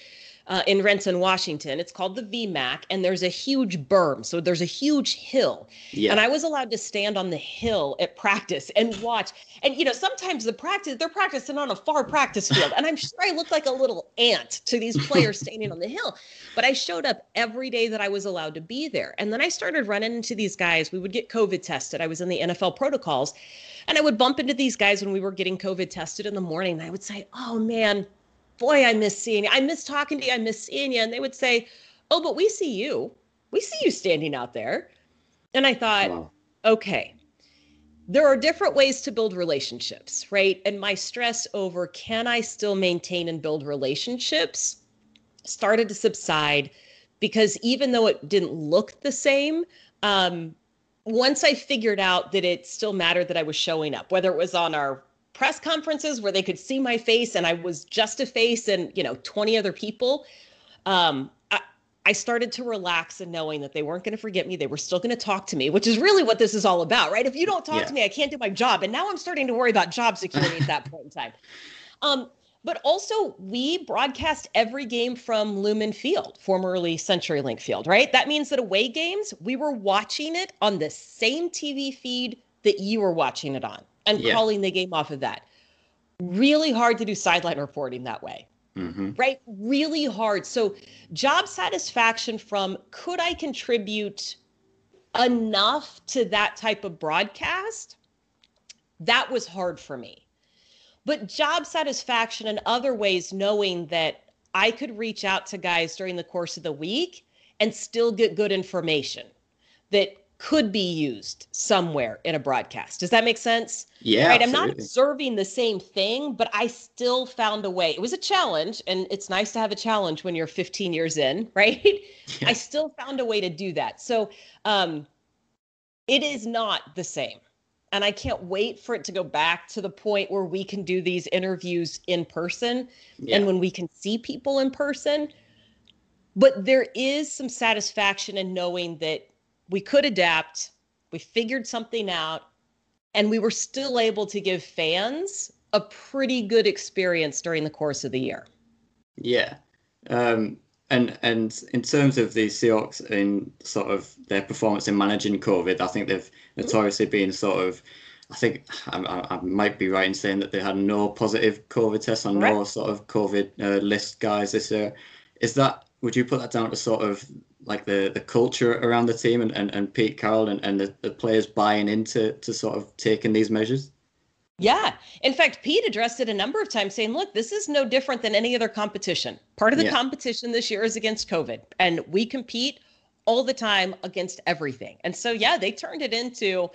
uh, in Renton, Washington. It's called the VMAC, and there's a huge berm. So there's a huge hill. Yeah. And I was allowed to stand on the hill at practice and watch. And, you know, sometimes the practice, they're practicing on a far practice field. And I'm sure I look like a little ant to these players standing on the hill. But I showed up every day that I was allowed to be there. And then I started running into these guys. We would get COVID tested. I was in the NFL protocols. And I would bump into these guys when we were getting COVID tested in the morning. And I would say, oh, man, boy, I miss seeing you. I miss talking to you. I miss seeing you. And they would say, oh, but we see you. We see you standing out there. And I thought, wow. okay, there are different ways to build relationships, right? And my stress over can I still maintain and build relationships started to subside because even though it didn't look the same, um, once I figured out that it still mattered that I was showing up, whether it was on our press conferences where they could see my face and I was just a face and, you know, 20 other people, um, I, I started to relax and knowing that they weren't going to forget me. They were still going to talk to me, which is really what this is all about, right? If you don't talk yeah. to me, I can't do my job. And now I'm starting to worry about job security at that point in time. Um, but also, we broadcast every game from Lumen Field, formerly CenturyLink Field, right? That means that away games, we were watching it on the same TV feed that you were watching it on and yeah. calling the game off of that. Really hard to do sideline reporting that way. Mm-hmm. Right? Really hard. So, job satisfaction from could I contribute enough to that type of broadcast? That was hard for me. But job satisfaction in other ways, knowing that I could reach out to guys during the course of the week and still get good information that could be used somewhere in a broadcast. Does that make sense? Yeah. Right. I'm not observing the same thing, but I still found a way. It was a challenge, and it's nice to have a challenge when you're 15 years in, right? Yeah. I still found a way to do that. So um, it is not the same. and I can't wait for it to go back to the point where we can do these interviews in person Yeah. and when we can see people in person. But there is some satisfaction in knowing that we could adapt, we figured something out, and we were still able to give fans a pretty good experience during the course of the year. Yeah. Um, and and in terms of the Seahawks in sort of their performance in managing COVID, I think they've notoriously been sort of. I think I, I, might be right in saying that they had no positive COVID tests on no sort of COVID uh, list guys this year. Is that would you put that down to sort of like the, the culture around the team and, and, and Pete Carroll and, and the, the players buying into to sort of taking these measures? Yeah. In fact, Pete addressed it a number of times saying, look, this is no different than any other competition. Part of the Yeah. competition this year is against COVID, and we compete all the time against everything. And so, yeah, they turned it into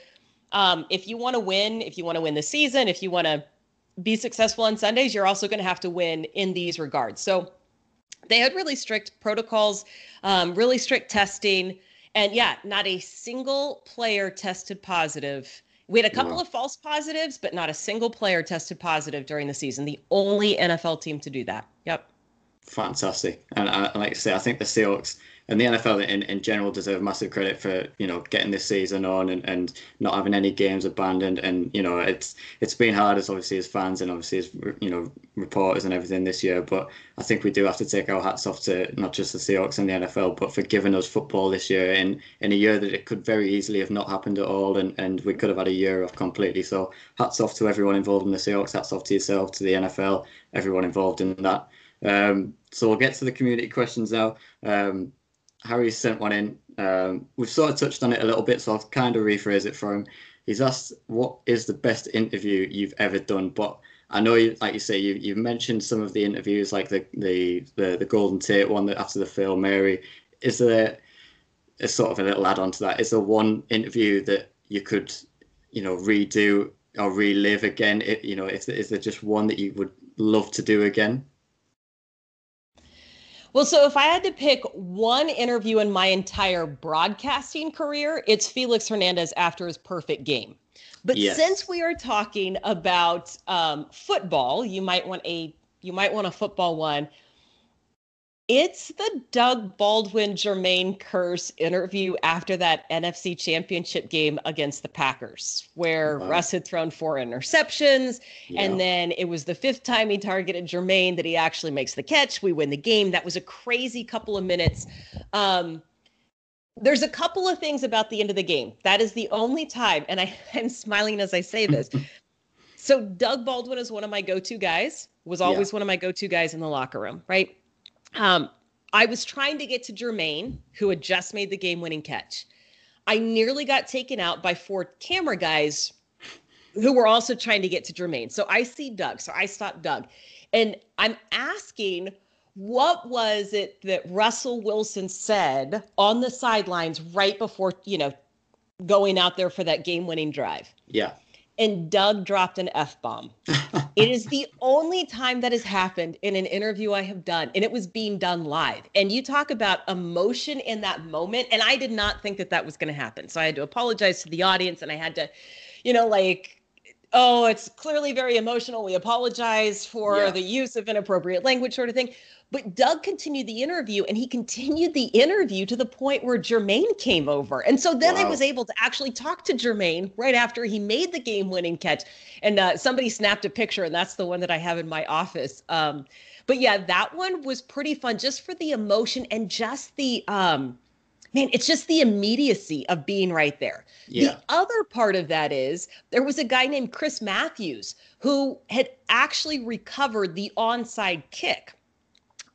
um, if you want to win, if you want to win the season, if you want to be successful on Sundays, you're also going to have to win in these regards. So they had really strict protocols, um, really strict testing. And yeah, not a single player tested positive. We had a couple Wow. of false positives, but not a single player tested positive during the season. The only NFL team to do that. Yep. fantastic. And, uh, and like I say, I think the Seahawks and the NFL in, in general deserve massive credit for you know getting this season on and, and not having any games abandoned. And you know it's it's been hard as obviously as fans and obviously as you know reporters and everything this year. But I think we do have to take our hats off to not just the Seahawks and the NFL, but for giving us football this year in in a year that it could very easily have not happened at all, and and we could have had a year off completely. So hats off to everyone involved in the Seahawks. Hats off to yourself, to the NFL, everyone involved in that. Um, so we'll get to the community questions now. Um, Harry sent one in. Um, we've sort of touched on it a little bit, so I'll kind of rephrase it for him. He's asked, "What is the best interview you've ever done?" But I know, you, like you say, you you mentioned some of the interviews, like the the the, the Golden Tate one that after the Fail Mary. Is there a sort of a little add on to that? Is there one interview that you could, you know, redo or relive again? It, you know, is, is there just one that you would love to do again? Well, so if I had to pick one interview in my entire broadcasting career, it's Felix Hernandez after his perfect game. But Yes. since we are talking about um, football, you might want a you might want a football one. It's the Doug Baldwin Jermaine Kearse interview after that NFC Championship game against the Packers, where Wow. Russ had thrown four interceptions. Yeah. And then it was the fifth time he targeted Jermaine that he actually makes the catch. We win the game. That was a crazy couple of minutes. Um, there's a couple of things about the end of the game. That is the only time, and I, I'm smiling as I say this. so Doug Baldwin is one of my go-to guys. Was always one of my go-to guys in the locker room, right? Um, I was trying to get to Jermaine, who had just made the game-winning catch. I nearly got taken out by four camera guys who were also trying to get to Jermaine. So I see Doug. So I stop Doug. And I'm asking, what was it that Russell Wilson said on the sidelines right before, you know, going out there for that game winning drive? yeah. And Doug dropped an F bomb. it is the only time that has happened in an interview I have done, and it was being done live. And you talk about emotion in that moment, and I did not think that that was going to happen. So I had to apologize to the audience, and I had to, you know, like, oh, it's clearly very emotional. We apologize for Yeah. the use of inappropriate language, sort of thing. But Doug continued the interview, and he continued the interview to the point where Jermaine came over. And so then I was able to actually talk to Jermaine right after he made the game winning catch. And uh, somebody snapped a picture, and that's the one that I have in my office. Um, but yeah, that one was pretty fun just for the emotion and just the. Um, Man, it's just the immediacy of being right there. Yeah. The other part of that is there was a guy named Chris Matthews who had actually recovered the onside kick.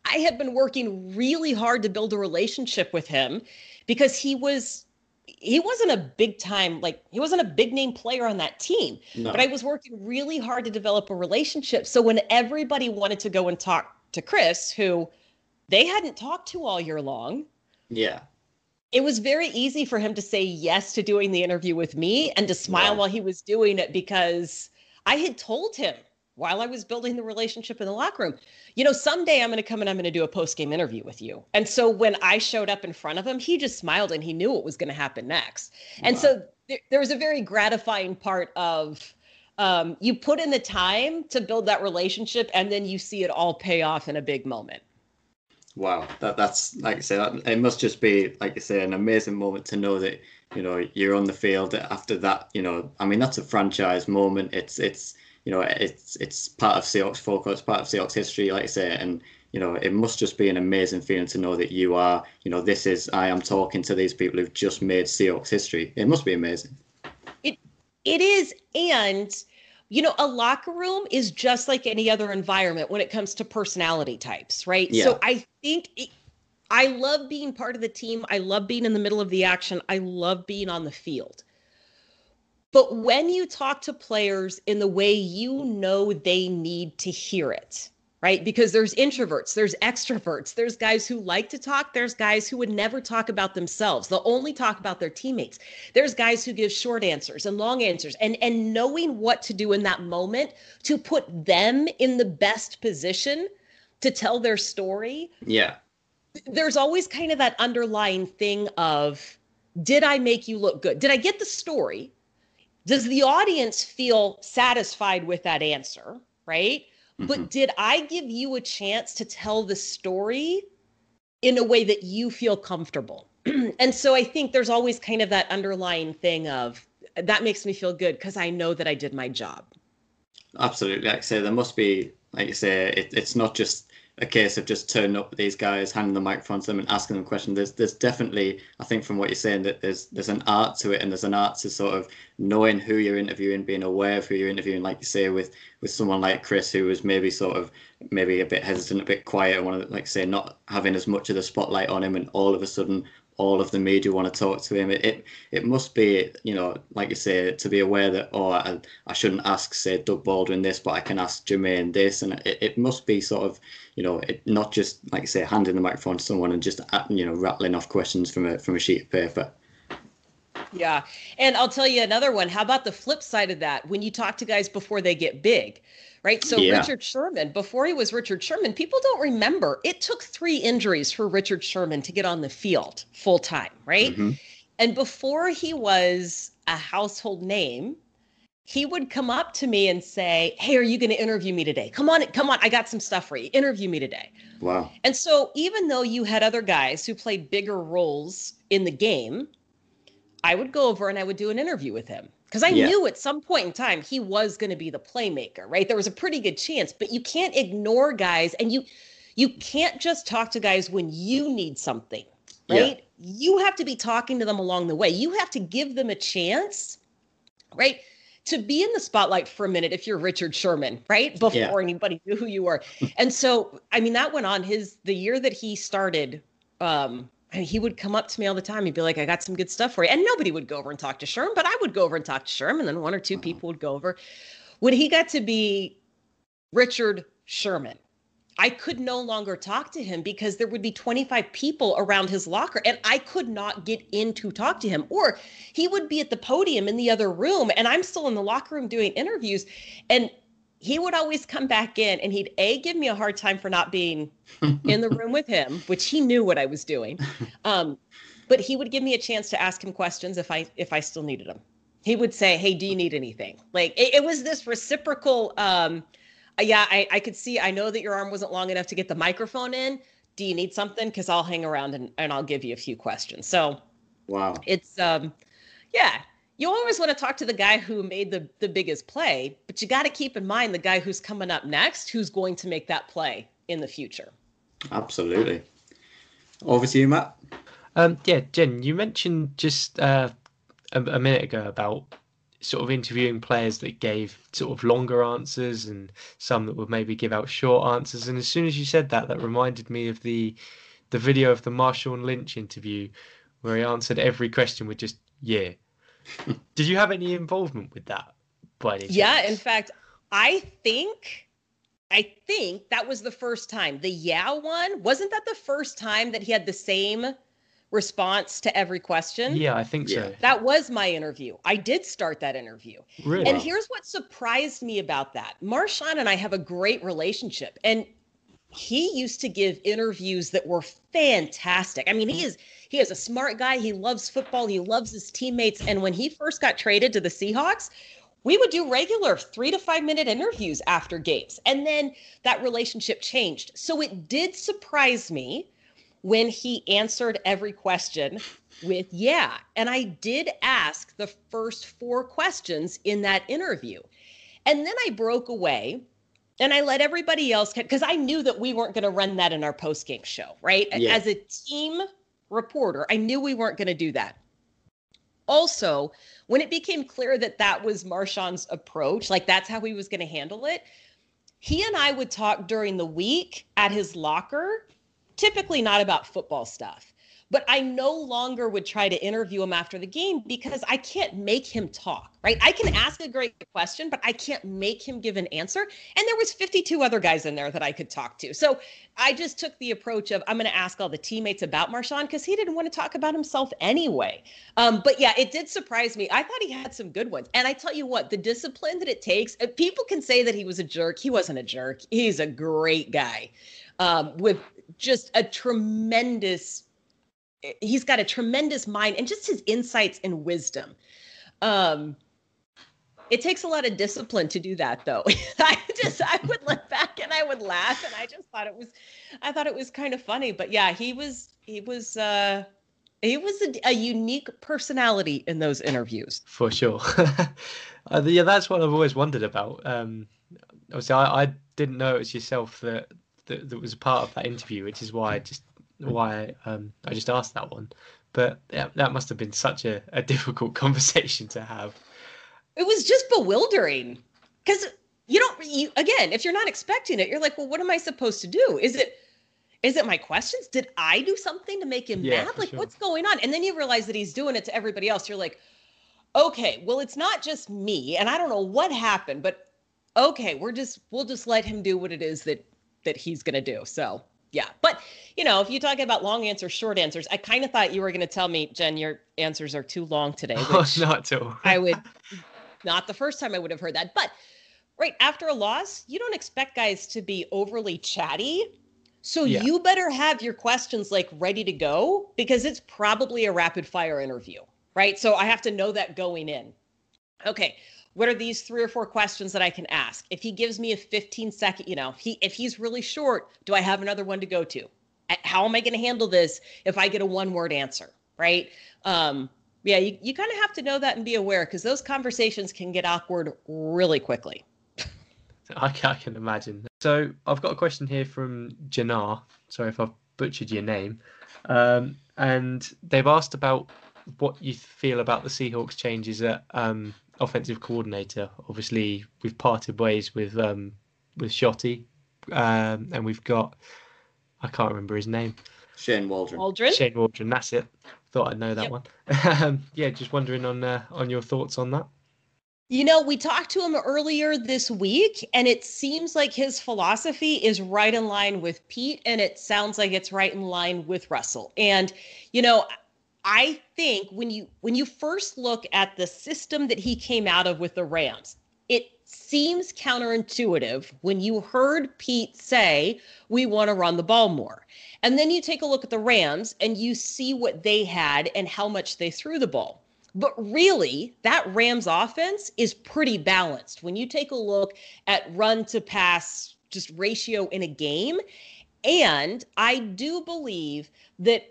I had been working really hard to build a relationship with him because he was he wasn't a big time like he wasn't a big name player on that team No. but I was working really hard to develop a relationship so when everybody wanted to go and talk to Chris who they hadn't talked to all year long yeah. it was very easy for him to say yes to doing the interview with me and to smile Wow. while he was doing it because I had told him while I was building the relationship in the locker room. You know, someday I'm going to come and I'm going to do a post game interview with you. And so when I showed up in front of him, he just smiled and he knew what was going to happen next. And so there, there was a very gratifying part of um, you put in the time to build that relationship and then you see it all pay off in a big moment. Wow, that that's like I say, that, it must just be like you say, an amazing moment to know that you know you're on the field after that. You know, I mean, that's a franchise moment. It's it's you know it's it's part of Seahawks folklore, it's part of Seahawks history, like I say, and you know it must just be an amazing feeling to know that you are, you know, this is I am talking to these people who've just made Seahawks history. It must be amazing. It it is. And, you know, a locker room is just like any other environment when it comes to personality types, right? Yeah. So I think it, I love being part of the team. I love being in the middle of the action. I love being on the field. But when you talk to players in the way you know they need to hear it, right? Because there's introverts, there's extroverts, there's guys who like to talk, there's guys who would never talk about themselves. They'll only talk about their teammates. There's guys who give short answers and long answers and and knowing what to do in that moment to put them in the best position to tell their story Yeah, there's always kind of that underlying thing of did I make you look good? Did I get the story? Does the audience feel satisfied with that answer? Right. Mhm. But did I give you a chance to tell the story in a way that you feel comfortable? and so I think there's always kind of that underlying thing of that makes me feel good because I know that I did my job. Absolutely. Like I say, there must be, like you say, it, it's not just a case of just turning up with these guys, handing the microphone to them and asking them questions. There's there's definitely, I think from what you're saying, that there's there's an art to it and there's an art to sort of knowing who you're interviewing, being aware of who you're interviewing, like you say, with with someone like Chris who was maybe sort of maybe a bit hesitant, a bit quiet, one of like say, not having as much of the spotlight on him and all of a sudden all of the media want to talk to him. It, it it must be, you know, like you say, to be aware that oh, I, I shouldn't ask say Doug Baldwin this, but I can ask Jermaine this, and it, it must be sort of, you know, it, not just like you say, handing the microphone to someone and just uh, you know rattling off questions from a from a sheet of paper. Yeah. And I'll tell you another one. How about the flip side of that? When you talk to guys before they get big, right? So Yeah. Richard Sherman, before he was Richard Sherman, people don't remember it took three injuries for Richard Sherman to get on the field full time, right? Mhm. And before he was a household name, he would come up to me and say, Hey, are you going to interview me today? Come on, come on. I got some stuff for you. Interview me today. Wow. And so, even though you had other guys who played bigger roles in the game, I would go over and I would do an interview with him because I Yeah. knew at some point in time he was going to be the playmaker, right? There was a pretty good chance, but you can't ignore guys and you you can't just talk to guys when you need something, Yeah. right? You have to be talking to them along the way. You have to give them a chance, right? To be in the spotlight for a minute if you're Richard Sherman, right? Before Yeah. anybody knew who you were. and so, I mean, that went on his the year that he started. Um, I mean, he would come up to me all the time. He'd be like, "I got some good stuff for you," and nobody would go over and talk to Sherman, but I would go over and talk to Sherman, and then one or 2 uh-huh. people would go over. When he got to be Richard Sherman, I could no longer talk to him because there would be 25 people around his locker and I could not get in to talk to him. Or he would be at the podium in the other room and I'm still in the locker room doing interviews. And he would always come back in and he'd A, give me a hard time for not being in the room with him, which he knew what I was doing. Um, but he would give me a chance to ask him questions if I if I still needed them. He would say, "Hey, do you need anything?" Like it, it was this reciprocal. Um, uh, yeah, I, I could see. I know that your arm wasn't long enough to get the microphone in. Do you need something? Because I'll hang around and, and I'll give you a few questions. So Wow. it's um, yeah. You always want to talk to the guy who made the the biggest play, but you got to keep in mind the guy who's coming up next, who's going to make that play in the future. Absolutely. Over to you, Matt. Um, yeah, Jen, you mentioned just uh, a, a minute ago about sort of interviewing players that gave sort of longer answers and some that would maybe give out short answers. And as soon as you said that, that reminded me of the the video of the Marshawn Lynch interview where he answered every question with just "yeah." Did you have any involvement with that? By any Yeah, in fact, I think I think that was the first time. The yeah one, wasn't that the first time that he had the same response to every question? Yeah, I think so. That was my interview. I did start that interview. Really? And here's what surprised me about that. Marshawn and I have a great relationship. And he used to give interviews that were fantastic. I mean, he mm. is he is a smart guy. He loves football. He loves his teammates. And when he first got traded to the Seahawks, we would do regular three to five minute interviews after games. And then that relationship changed. So it did surprise me when he answered every question with yeah. And I did ask the first four questions in that interview. And then I broke away and I let everybody else because I knew that we weren't going to run that in our post game show, right? Yeah. As a team reporter, I knew we weren't going to do that. Also, when it became clear that that was Marshawn's approach, like that's how he was going to handle it, he and I would talk during the week at his locker, typically not about football stuff. But I no longer would try to interview him after the game because I can't make him talk, right? I can ask a great question, but I can't make him give an answer. And there was 52 other guys in there that I could talk to. So I just took the approach of I'm going to ask all the teammates about Marshawn because he didn't want to talk about himself anyway. Um, but yeah, it did surprise me. I thought he had some good ones. And I tell you what, the discipline that it takes, uh, people can say that he was a jerk. He wasn't a jerk. He's a great guy um, with just a tremendous he's got a tremendous mind and just his insights and wisdom. Um, it takes a lot of discipline to do that though. I just I would look back and I would laugh and I just thought it was I thought it was kind of funny. But yeah, he was he was uh he was a, a unique personality in those interviews. For sure. uh, yeah, that's what I've always wondered about. Um, obviously, I, I didn't know it was yourself that, that that was a part of that interview, which is why I just why um, I just asked that one. But yeah, that must have been such a, a difficult conversation to have. It was just bewildering because you don't you again if you're not expecting it, you're like, well, what am I supposed to do? Is it is it my questions? Did I do something to make him Yeah, mad? Like, sure. what's going on? And then you realize that he's doing it to everybody else. You're like, okay, well, it's not just me, and I don't know what happened, but okay, we're just we'll just let him do what it is that that he's gonna do. So yeah, but you know, if you talk about long answers, short answers, I kind of thought you were gonna tell me, Jen, your answers are too long today. Oh, not all. I would not the first time I would have heard that, but right after a loss, you don't expect guys to be overly chatty. So Yeah. you better have your questions like ready to go because it's probably a rapid fire interview, right? So I have to know that going in. Okay, what are these three or four questions that I can ask? If he gives me a 15 second, you know, he if he's really short, do I have another one to go to? How am I going to handle this if I get a one word answer, right? Um, yeah, you, you kind of have to know that and be aware because those conversations can get awkward really quickly. I can, I can imagine. So I've got a question here from Janar. Sorry if I've butchered your name. Um, and they've asked about what you feel about the Seahawks changes at um, offensive coordinator. Obviously, we've parted ways with um, with Schotty, um, and we've got I can't remember his name. Shane Waldron. Aldrin? Shane Waldron. That's it. Thought I'd know that Yep. one. um, yeah, just wondering on uh, on your thoughts on that. You know, we talked to him earlier this week, and it seems like his philosophy is right in line with Pete, and it sounds like it's right in line with Russell. And, you know, I think when you when you first look at the system that he came out of with the Rams, it seems counterintuitive when you heard Pete say, we want to run the ball more. And then you take a look at the Rams and you see what they had and how much they threw the ball. But really, that Rams offense is pretty balanced. When you take a look at run to pass just ratio in a game, and I do believe that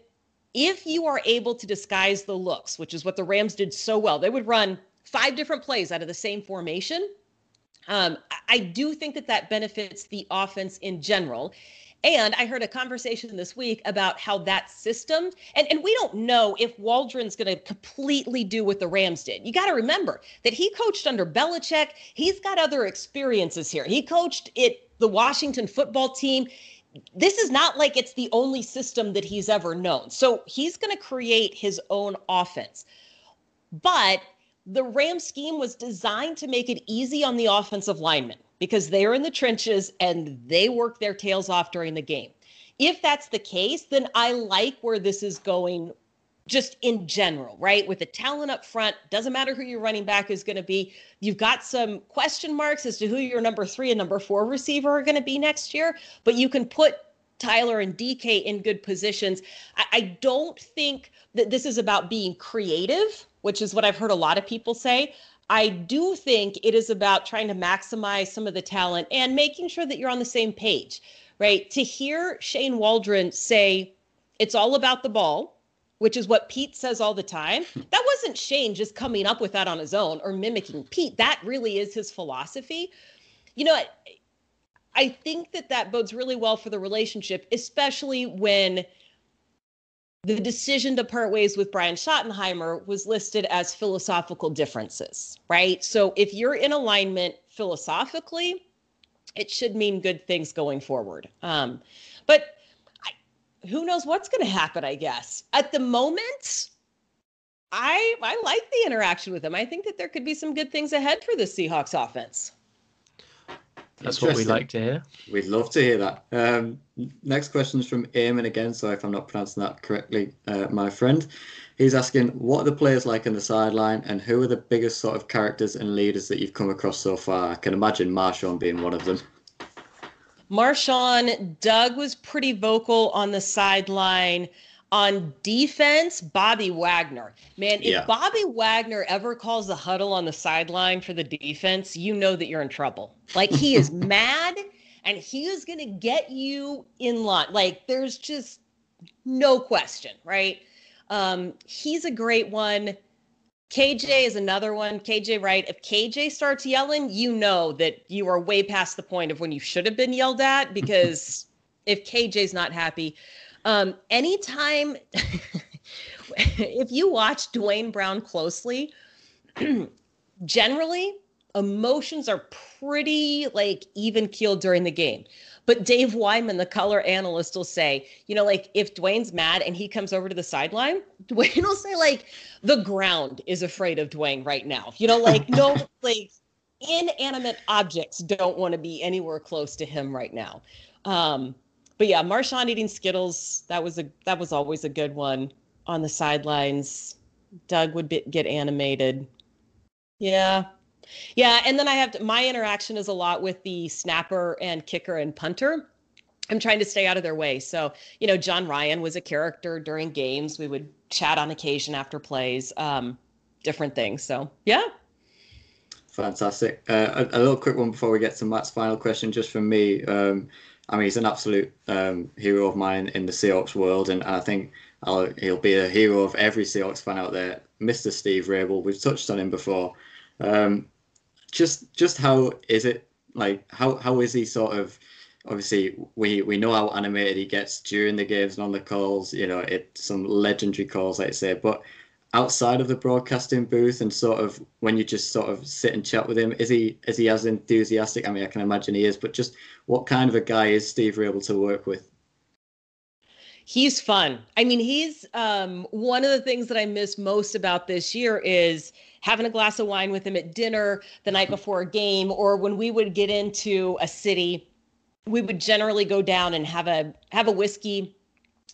if you are able to disguise the looks, which is what the Rams did so well, they would run five different plays out of the same formation. Um, I- do think that that benefits the offense in general. And I heard a conversation this week about how that system, and, and we don't know if Waldron's going to completely do what the Rams did. You got to remember that he coached under Belichick. He's got other experiences here. He coached it, the Washington football team. This is not like it's the only system that he's ever known. So he's going to create his own offense. But the Ram scheme was designed to make it easy on the offensive linemen because they're in the trenches and they work their tails off during the game. If that's the case, then I like where this is going just in general, right? With the talent up front, doesn't matter who your running back is going to be. You've got some question marks as to who your number three and number four receiver are going to be next year, but you can put Tyler and DK in good positions. I, I don't think that this is about being creative, which is what I've heard a lot of people say. I do think it is about trying to maximize some of the talent and making sure that you're on the same page, right? To hear Shane Waldron say it's all about the ball which is what Pete says all the time. That wasn't Shane just coming up with that on his own or mimicking Pete. That really is his philosophy. You know, I, think that that bodes really well for the relationship, especially when the decision to part ways with Brian Schottenheimer was listed as philosophical differences, right? So if you're in alignment philosophically, it should mean good things going forward. Um, but who knows what's going to happen, I guess. At the moment, I I like the interaction with him. I think that there could be some good things ahead for the Seahawks offense. That's what we like to hear. We'd love to hear that. Um, next question is from Eamon again. So if I'm not pronouncing that correctly, uh, my friend, he's asking, what are the players like on the sideline, and who are the biggest sort of characters and leaders that you've come across so far? I can imagine Marshawn being one of them. Marshawn, Doug was pretty vocal on the sideline. On defense, Bobby Wagner. Man, if yeah. Bobby Wagner ever calls the huddle on the sideline for the defense, you know that you're in trouble. Like he is mad and he is going to get you in line. Like there's just no question, right? Um, he's a great one. KJ is another one. KJ Wright. If KJ starts yelling, you know that you are way past the point of when you should have been yelled at because if KJ's not happy, um, anytime, if you watch Duane Brown closely, generally emotions are pretty like even keeled during the game. But Dave Wyman, the color analyst, will say, you know, like if Duane's mad and he comes over to the sideline, Duane will say, like, the ground is afraid of Duane right now. You know, like, no, like inanimate objects don't want to be anywhere close to him right now. Um, but yeah, Marshawn eating Skittles, that was a that was always a good one on the sidelines. Doug would be, get animated. Yeah, yeah, and then I have to, my interaction is a lot with the snapper and kicker and punter. I'm trying to stay out of their way. So, you know, Jon Ryan was a character during games. We would chat on occasion after plays, um, different things. So, yeah. Fantastic. Uh, a, a, little quick one before we get to Matt's final question, just from me. Um, I mean, he's an absolute um, hero of mine in the Seahawks world, and I think I'll, he'll be a hero of every Seahawks fan out there. Mr. Steve Raible, we've touched on him before. Um, just just how is it like how how is he sort of obviously we we know how animated he gets during the games and on the calls you know it some legendary calls i'd say but outside of the broadcasting booth and sort of when you just sort of sit and chat with him is he is he as enthusiastic? I mean i can imagine he is but just what kind of a guy is steve Raible to work with he's fun i mean he's um one of the things that i miss most about this year is having a glass of wine with him at dinner the night before a game, or when we would get into a city, we would generally go down and have a have a whiskey,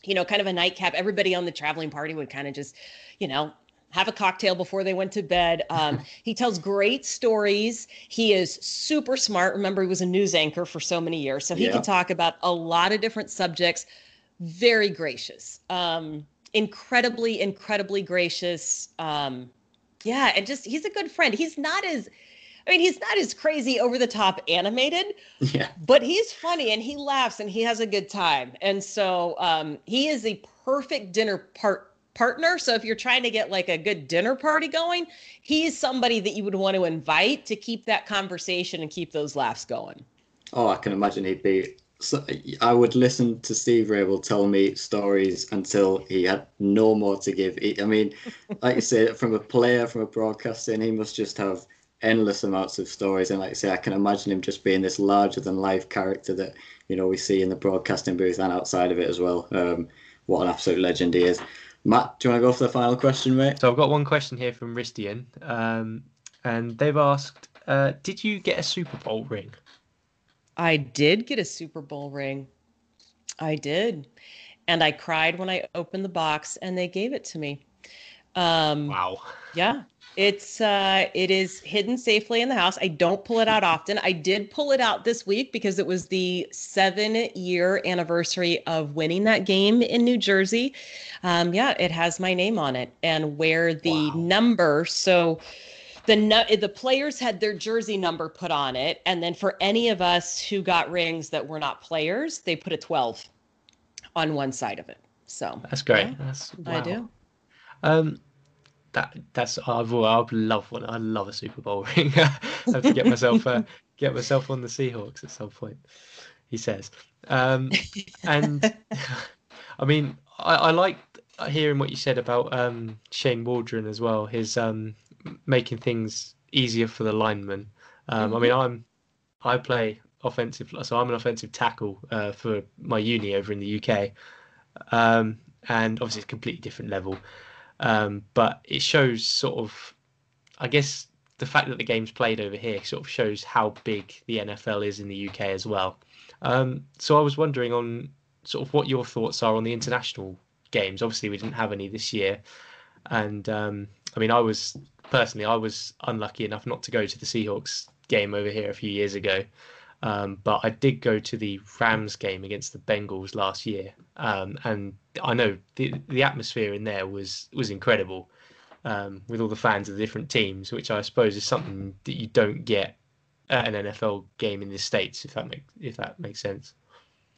you know, kind of a nightcap. Everybody on the traveling party would kind of just, you know, have a cocktail before they went to bed. Um, he tells great stories. He is super smart. Remember, he was a news anchor for so many years, so he yeah. can talk about a lot of different subjects. Very gracious, um, incredibly, incredibly gracious. Um, yeah, and just he's a good friend. He's not as I mean, he's not as crazy over the top animated, yeah. but he's funny and he laughs and he has a good time. And so um, he is the perfect dinner part partner. So if you're trying to get like a good dinner party going, he's somebody that you would want to invite to keep that conversation and keep those laughs going. Oh, I can imagine he'd be so I would listen to Steve Raible tell me stories until he had no more to give. I mean, like you say, from a player, from a broadcaster, he must just have endless amounts of stories. And like I say, I can imagine him just being this larger than life character that you know we see in the broadcasting booth and outside of it as well. Um, what an absolute legend he is. Matt, do you want to go for the final question, mate? So I've got one question here from Ristian, um, and they've asked, uh, "Did you get a Super Bowl ring?" I did get a Super Bowl ring. I did. and I cried when I opened the box and they gave it to me. Um, wow. Yeah, it's uh, it is hidden safely in the house. I don't pull it out often. I did pull it out this week because it was the seven year anniversary of winning that game in New Jersey. Um, yeah, it has my name on it and where the wow. number. So the the players had their jersey number put on it, and then for any of us who got rings that were not players, they put a twelve on one side of it. So that's great. Yeah, that's wow. I do. Um, that that's I've I love one. I love a Super Bowl ring. I have to get myself uh, get myself on the Seahawks at some point. He says, um, and I mean, I, I like hearing what you said about um, Shane Waldron as well. His um, making things easier for the linemen. Um, mm-hmm. I mean, mm-hmm. I'm I play offensive, so I'm an offensive tackle uh, for my uni over in the UK, um, and obviously it's a completely different level. Um, but it shows sort of, I guess, the fact that the game's played over here sort of shows how big the NFL is in the UK as well. Um, so I was wondering on sort of what your thoughts are on the international games. Obviously, we didn't have any this year, and um, I mean, I was personally, I was unlucky enough not to go to the Seahawks game over here a few years ago. Um, but I did go to the Rams game against the Bengals last year, um, and I know the the atmosphere in there was was incredible, um, with all the fans of the different teams, which I suppose is something that you don't get at an NFL game in the states, if that makes if that makes sense.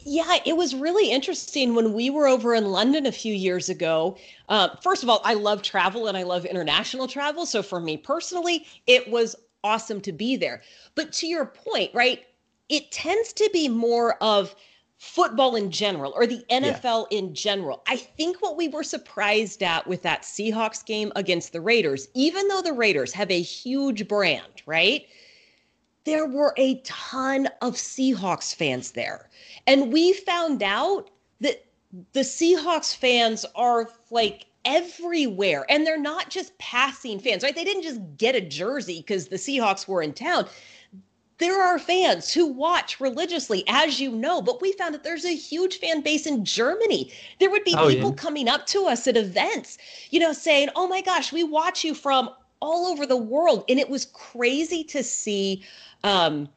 Yeah, it was really interesting when we were over in London a few years ago. Uh, first of all, I love travel and I love international travel. So for me personally, it was awesome to be there. But to your point, right? it tends to be more of football in general or the NFL yeah. in general. I think what we were surprised at with that Seahawks game against the Raiders, even though the Raiders have a huge brand, right? There were a ton of Seahawks fans there. And we found out that the Seahawks fans are like everywhere and they're not just passing fans, right? They didn't just get a jersey because the Seahawks were in town there are fans who watch religiously, as you know, but we found that there's a huge fan base in Germany. There would be oh, people yeah. coming up to us at events, you know, saying, Oh my gosh, we watch you from all over the world. And it was crazy to see um,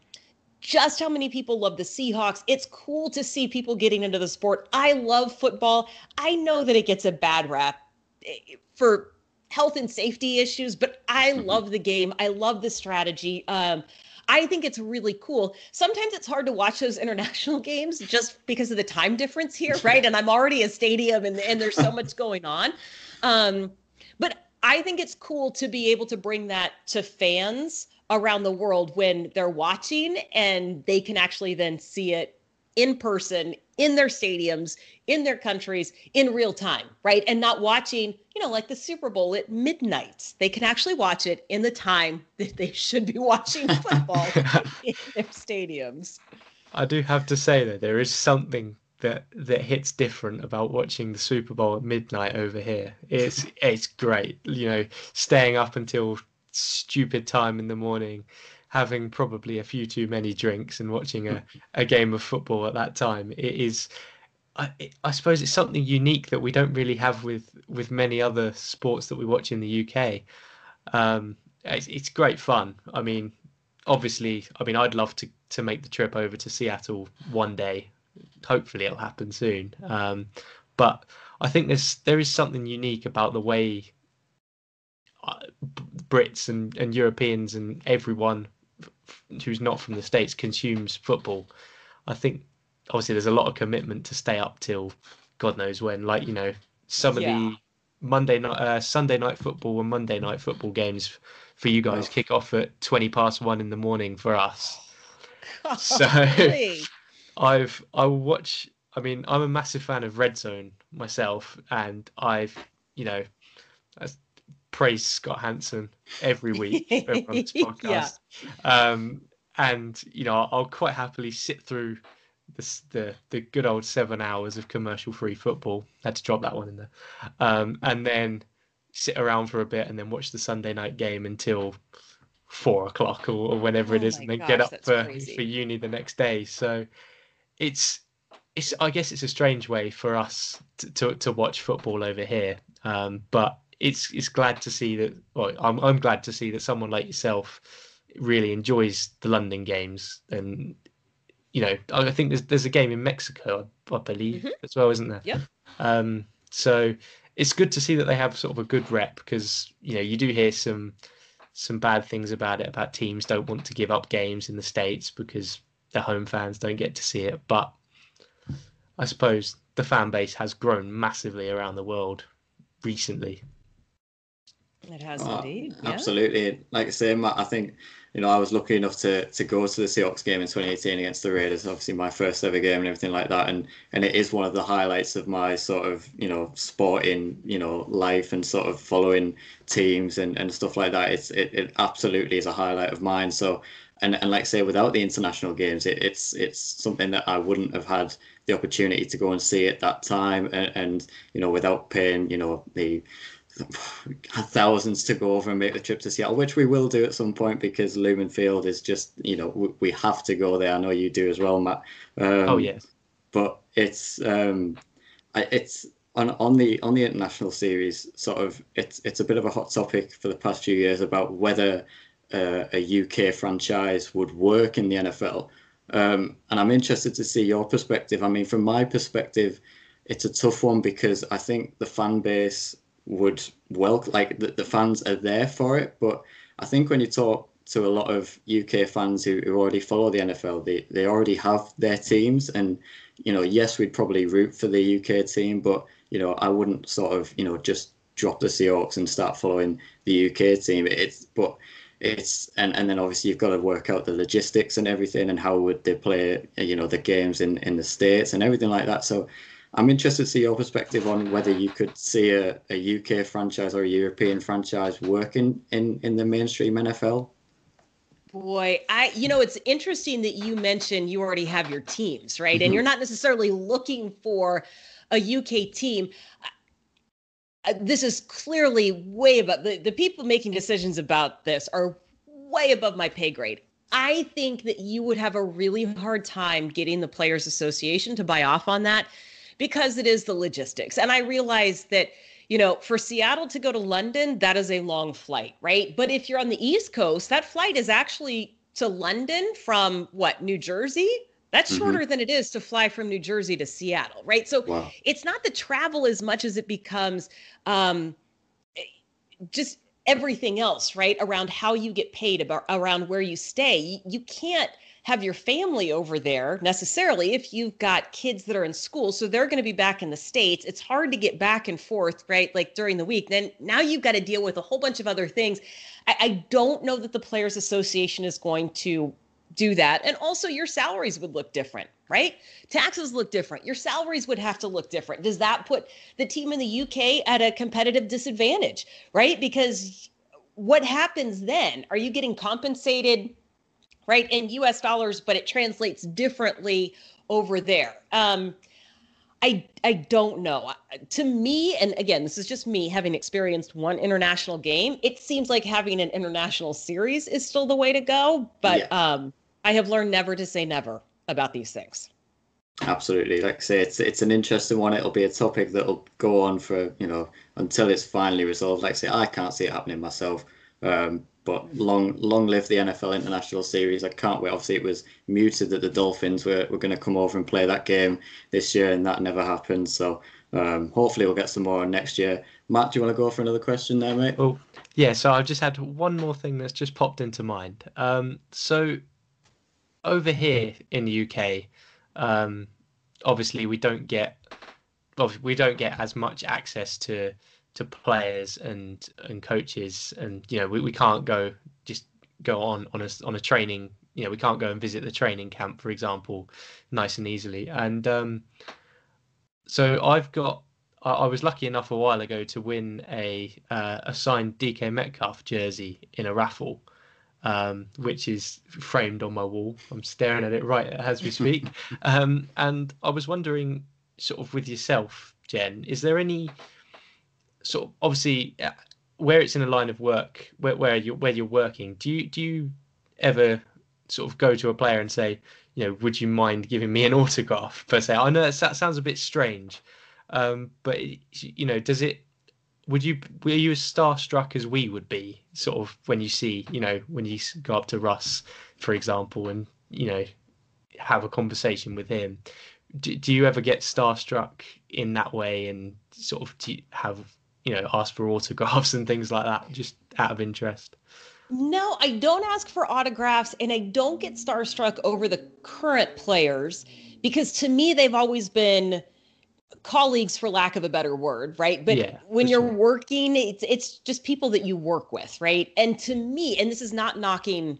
just how many people love the Seahawks. It's cool to see people getting into the sport. I love football. I know that it gets a bad rap eh, for health and safety issues, but I mm-hmm. love the game. I love the strategy. Um, I think it's really cool. Sometimes it's hard to watch those international games just because of the time difference here, right? And I'm already a stadium and, and there's so much going on. Um, but I think it's cool to be able to bring that to fans around the world when they're watching and they can actually then see it in person in their stadiums, in their countries, in real time, right? And not watching, you know, like the Super Bowl at midnight. They can actually watch it in the time that they should be watching football in their stadiums. I do have to say that there is something that that hits different about watching the Super Bowl at midnight over here. It's it's great, you know, staying up until stupid time in the morning having probably a few too many drinks and watching a, a game of football at that time. It is, I, I suppose, it's something unique that we don't really have with with many other sports that we watch in the UK. Um, it's, it's great fun. I mean, obviously, I mean, I'd love to to make the trip over to Seattle one day. Hopefully, it'll happen soon. Um, but I think there's there is something unique about the way uh, Brits and, and Europeans and everyone who's not from the states consumes football, I think obviously there's a lot of commitment to stay up till God knows when. Like you know, some of yeah. the Monday night, uh, Sunday night football and Monday night football games for you guys oh. kick off at twenty past one in the morning for us. so I've I watch. I mean, I'm a massive fan of Red Zone myself, and I've you know praise Scott Hanson every week on this podcast. yeah. Um, and you know, I'll quite happily sit through the, the the good old seven hours of commercial free football. Had to drop that one in there, um, and then sit around for a bit and then watch the Sunday night game until four o'clock or, or whenever oh it is, and then gosh, get up for, for uni the next day. So it's it's I guess it's a strange way for us to to, to watch football over here. Um, but it's it's glad to see that. Well, I'm I'm glad to see that someone like yourself really enjoys the London games, and you know I think there's there's a game in Mexico, I, I believe, Mhm. as well, isn't there? Yep. Um, so it's good to see that they have sort of a good rep because you know you do hear some some bad things about it about teams don't want to give up games in the states because their home fans don't get to see it. But I suppose the fan base has grown massively around the world recently. It has Oh, indeed. Yeah. Absolutely. Like I say, Matt, I think, you know, I was lucky enough to to go to the Seahawks game in 2018 against the Raiders, obviously my first ever game and everything like that. And and it is one of the highlights of my sort of, you know, sporting, you know, life and sort of following teams and, and stuff like that. It's it, it absolutely is a highlight of mine. So and, and like I say, without the international games, it, it's it's something that I wouldn't have had the opportunity to go and see at that time and, and you know, without paying, you know, the thousands to go over and make the trip to Seattle, which we will do at some point because Lumen Field is just, you know, we, we have to go there. I know you do as well, Matt. Um, oh yes, But it's um, I- it's on on the on the international series. Sort of, it's it's a bit of a hot topic for the past few years about whether uh, a UK franchise would work in the NFL. Um, and I'm interested to see your perspective. I mean, from my perspective, it's a tough one because I think the fan base would welcome, like the, the fans are there for it. But I think when you talk to a lot of UK fans who, who already follow the NFL, they, they already have their teams. And, you know, yes, we'd probably root for the UK team, but, you know, I wouldn't sort of, you know, just drop the Seahawks and start following the UK team. It's, but it's and and then obviously you've got to work out the logistics and everything and how would they play you know the games in in the states and everything like that so i'm interested to see your perspective on whether you could see a, a uk franchise or a european franchise working in in the mainstream nfl Boy, I you know it's interesting that you mentioned you already have your teams, right? Mhm. And you're not necessarily looking for a UK team. Uh, This is clearly way above the, the people making decisions about this are way above my pay grade. I think that you would have a really hard time getting the Players Association to buy off on that because it is the logistics. And I realize that you know, for Seattle to go to London, that is a long flight, right? But if you're on the East Coast, that flight is actually to London from what, New Jersey? That's Mhm. shorter than it is to fly from New Jersey to Seattle, right? So wow it's not the travel as much as it becomes um, eh, just everything else, right? Around how you get paid, about around where you stay. You, you can't have your family over there necessarily if you've got kids that are in school. So they're going to be back in the States. It's hard to get back and forth, right? Like during the week. Then now you've got to deal with a whole bunch of other things. I, I don't know that the Players Association is going to do that. And also, your salaries would look different, right? Taxes look different. Your salaries would have to look different. Does that put the team in the UK at a competitive disadvantage, right? Because what happens then? Are you getting compensated, right, in US dollars, but it translates differently over there? Um, I I don't know. Uh, To me, and again, this is just me having experienced one international game. It seems like having an international series is still the way to go. But Yeah. um, I have learned never to say never about these things. Absolutely. Like I say, it's it's an interesting one. It'll be a topic that'll go on for, you know, until it's finally resolved. Like I say, I can't see it happening myself. Um, but long long live the NFL International Series. I can't wait. Obviously, it was muted that the Dolphins were, were going to come over and play that game this year, and that never happened. So um, hopefully, we'll get some more next year. Matt, do you want to go for another question there, mate? Well, yeah. So I've just had one more thing that's just popped into mind. Um, so over here in the UK, um, obviously we don't get, we don't get as much access to to players and and coaches, and you know we, we can't go just go on on a on a training. You know we can't go and visit the training camp, for example, nice and easily. And um, so I've got I, I was lucky enough a while ago to win a uh, a signed DK Metcalf jersey in a raffle, um, which is framed on my wall. I'm staring at it right as we speak. um, and I was wondering, sort of with yourself, Jen, is there any sort of obviously uh, where it's in a line of work where where you where you're working? Do you do you ever sort of go to a player and say, you know, would you mind giving me an autograph per se? I know that sounds a bit strange, um, but you know, does it? Would you were you as starstruck as we would be, sort of when you see, you know, when you go up to Russ, for example, and you know, have a conversation with him? Do, do you ever get starstruck in that way, and sort of have you know ask for autographs and things like that, just out of interest? No, I don't ask for autographs and I don't get starstruck over the current players because to me, they've always been colleagues for lack of a better word right but yeah, when you're sure. working it's it's just people that you work with right and to me and this is not knocking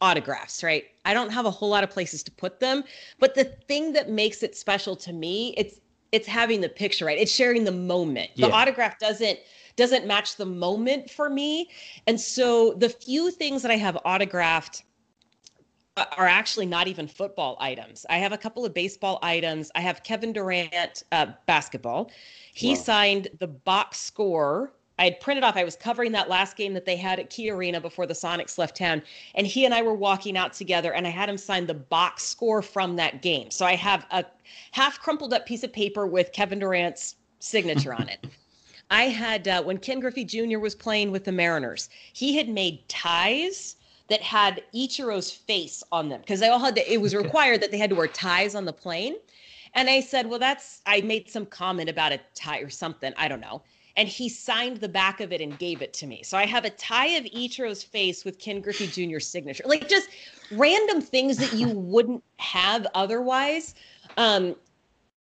autographs right i don't have a whole lot of places to put them but the thing that makes it special to me it's it's having the picture right it's sharing the moment the yeah. autograph doesn't doesn't match the moment for me. And so the few things that I have autographed are actually not even football items. I have a couple of baseball items. I have Kevin Durant uh, basketball. He wow. signed the box score. I had printed off. I was covering that last game that they had at Key Arena before the Sonics left town, and he and I were walking out together, and I had him sign the box score from that game. So I have a half crumpled up piece of paper with Kevin Durant's signature on it. I had uh, when Ken Griffey Jr. was playing with the Mariners, he had made ties that had Ichiro's face on them because they all had to, it was required that they had to wear ties on the plane. And I said, well, that's I made some comment about a tie or something. I don't know. And he signed the back of it and gave it to me. So I have a tie of Ichiro's face with Ken Griffey Jr.'s signature. Like just random things that you wouldn't have otherwise. Um,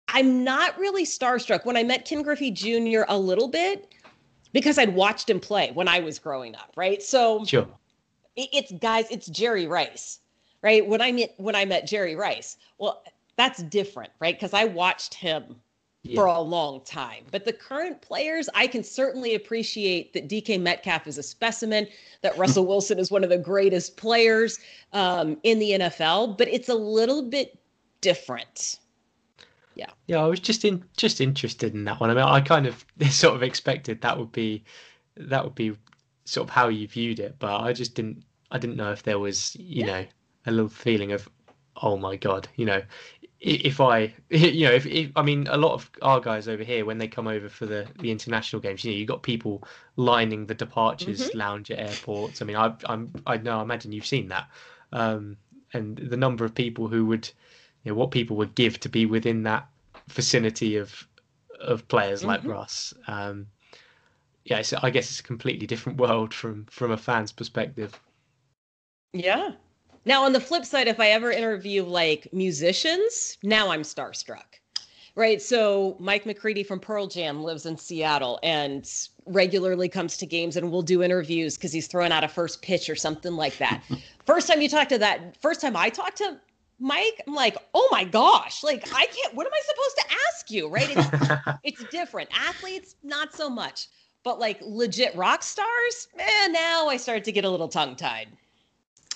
I'm not really starstruck. When I met Ken Griffey Jr. a little bit, because I'd watched him play when I was growing up, right? So sure. It's guys, it's Jerry Rice, right? When I met when I met Jerry Rice, well, that's different, right? Because I watched him yeah. for a long time. But the current players, I can certainly appreciate that DK Metcalf is a specimen, that Russell Wilson is one of the greatest players um, in the NFL, but it's a little bit different yeah yeah i was just in just interested in that one i mean i kind of sort of expected that would be that would be sort of how you viewed it but i just didn't i didn't know if there was you yeah. know a little feeling of oh my god you know if i you know if, if i mean a lot of our guys over here when they come over for the the international games you know you got people lining the departures mm-hmm. lounge at airports i mean i i'm i know i imagine you've seen that um and the number of people who would you know, what people would give to be within that vicinity of of players like mm-hmm. Russ. Um, yeah, so I guess it's a completely different world from from a fan's perspective. Yeah. Now on the flip side, if I ever interview like musicians, now I'm starstruck. Right. So Mike McCready from Pearl Jam lives in Seattle and regularly comes to games and we'll do interviews because he's throwing out a first pitch or something like that. first time you talk to that, first time I talked to Mike, I'm like, oh my gosh, like I can't. What am I supposed to ask you? Right? It's it's different. Athletes, not so much, but like legit rock stars, man. Now I start to get a little tongue tied.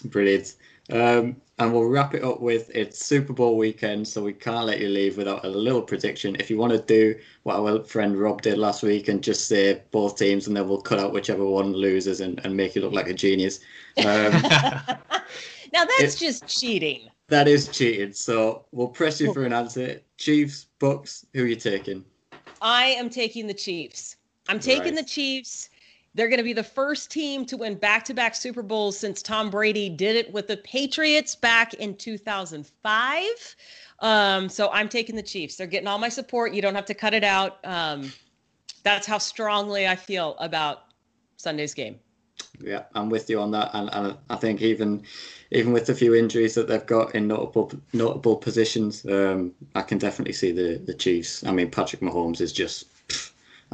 Brilliant. Um, and we'll wrap it up with it's Super Bowl weekend, so we can't let you leave without a little prediction. If you want to do what our friend Rob did last week and just say both teams, and then we'll cut out whichever one loses and, and make you look like a genius. Um, now that's just cheating. That is cheating. So we'll press you for an answer. Chiefs, Bucs, who are you taking? I am taking the Chiefs. I'm taking right. the Chiefs. They're going to be the first team to win back to back Super Bowls since Tom Brady did it with the Patriots back in 2005. Um, so I'm taking the Chiefs. They're getting all my support. You don't have to cut it out. Um, that's how strongly I feel about Sunday's game. Yeah, I'm with you on that, and, and I think even even with the few injuries that they've got in notable notable positions, um, I can definitely see the the Chiefs. I mean, Patrick Mahomes is just.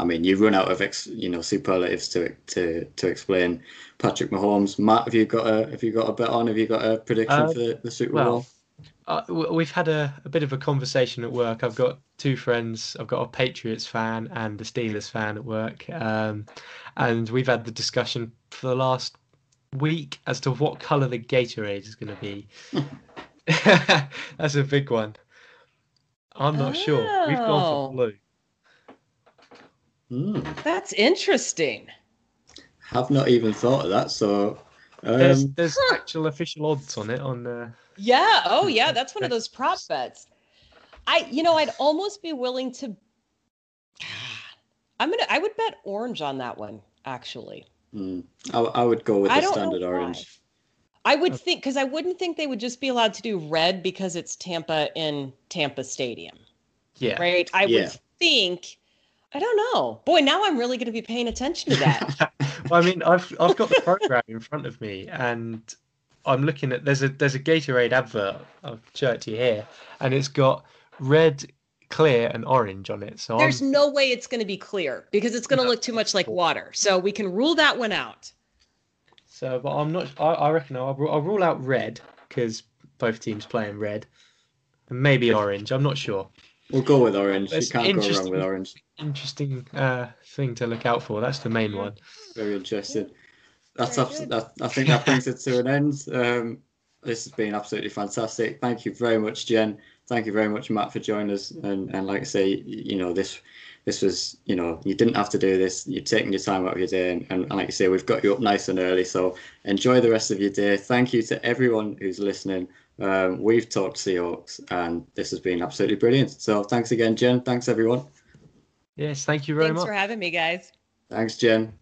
I mean, you run out of ex, you know superlatives to to to explain Patrick Mahomes. Matt, have you got a have you got a bet on? Have you got a prediction uh, for the, the Super well, Bowl? Uh, we've had a, a bit of a conversation at work. I've got two friends. I've got a Patriots fan and a Steelers fan at work, um, and we've had the discussion for the last week as to what color the Gatorade is going to be. That's a big one. I'm not oh. sure. We've gone for oh. blue. Mm. That's interesting. Have not even thought of that. So There's, Um, there's actual official odds on it on. Uh, Yeah. Oh, yeah. That's one of those prop bets. I, you know, I'd almost be willing to. I'm gonna. I would bet orange on that one. Actually, mm, I, I would go with I the standard orange. I would think because I wouldn't think they would just be allowed to do red because it's Tampa in Tampa Stadium, yeah. right? I Yeah. would think. I don't know. Boy, now I'm really going to be paying attention to that. well, I mean, I've I've got the program in front of me, and I'm looking at there's a there's a Gatorade advert. It to you here, and it's got red, clear, and orange on it. So There's I'm, no way it's going to be clear because it's going to No. look too much like water. So we can rule that one out. so, but I'm not. I, I reckon I'll, I'll rule out red because both teams play in red, and maybe orange. I'm not sure. We'll go with orange. You can't go wrong interesting. with orange. Interesting uh, thing to look out for. That's the main one. Very interesting. That's Very abs- that, I think that brings it to an end. Um, this has been absolutely fantastic. Thank you very much, Jen. Thank you very much, Matt, for joining us. And and like I say, you know this this was you know you didn't have to do this. You're taking your time out of your day, and, and, like I say, we've got you up nice and early. So enjoy the rest of your day. Thank you to everyone who's listening. Um, we've talked Seahawks, and this has been absolutely brilliant. So thanks again, Jen. Thanks everyone. Yes, thank you very Thanks much. for having me, guys. Thanks, Jen.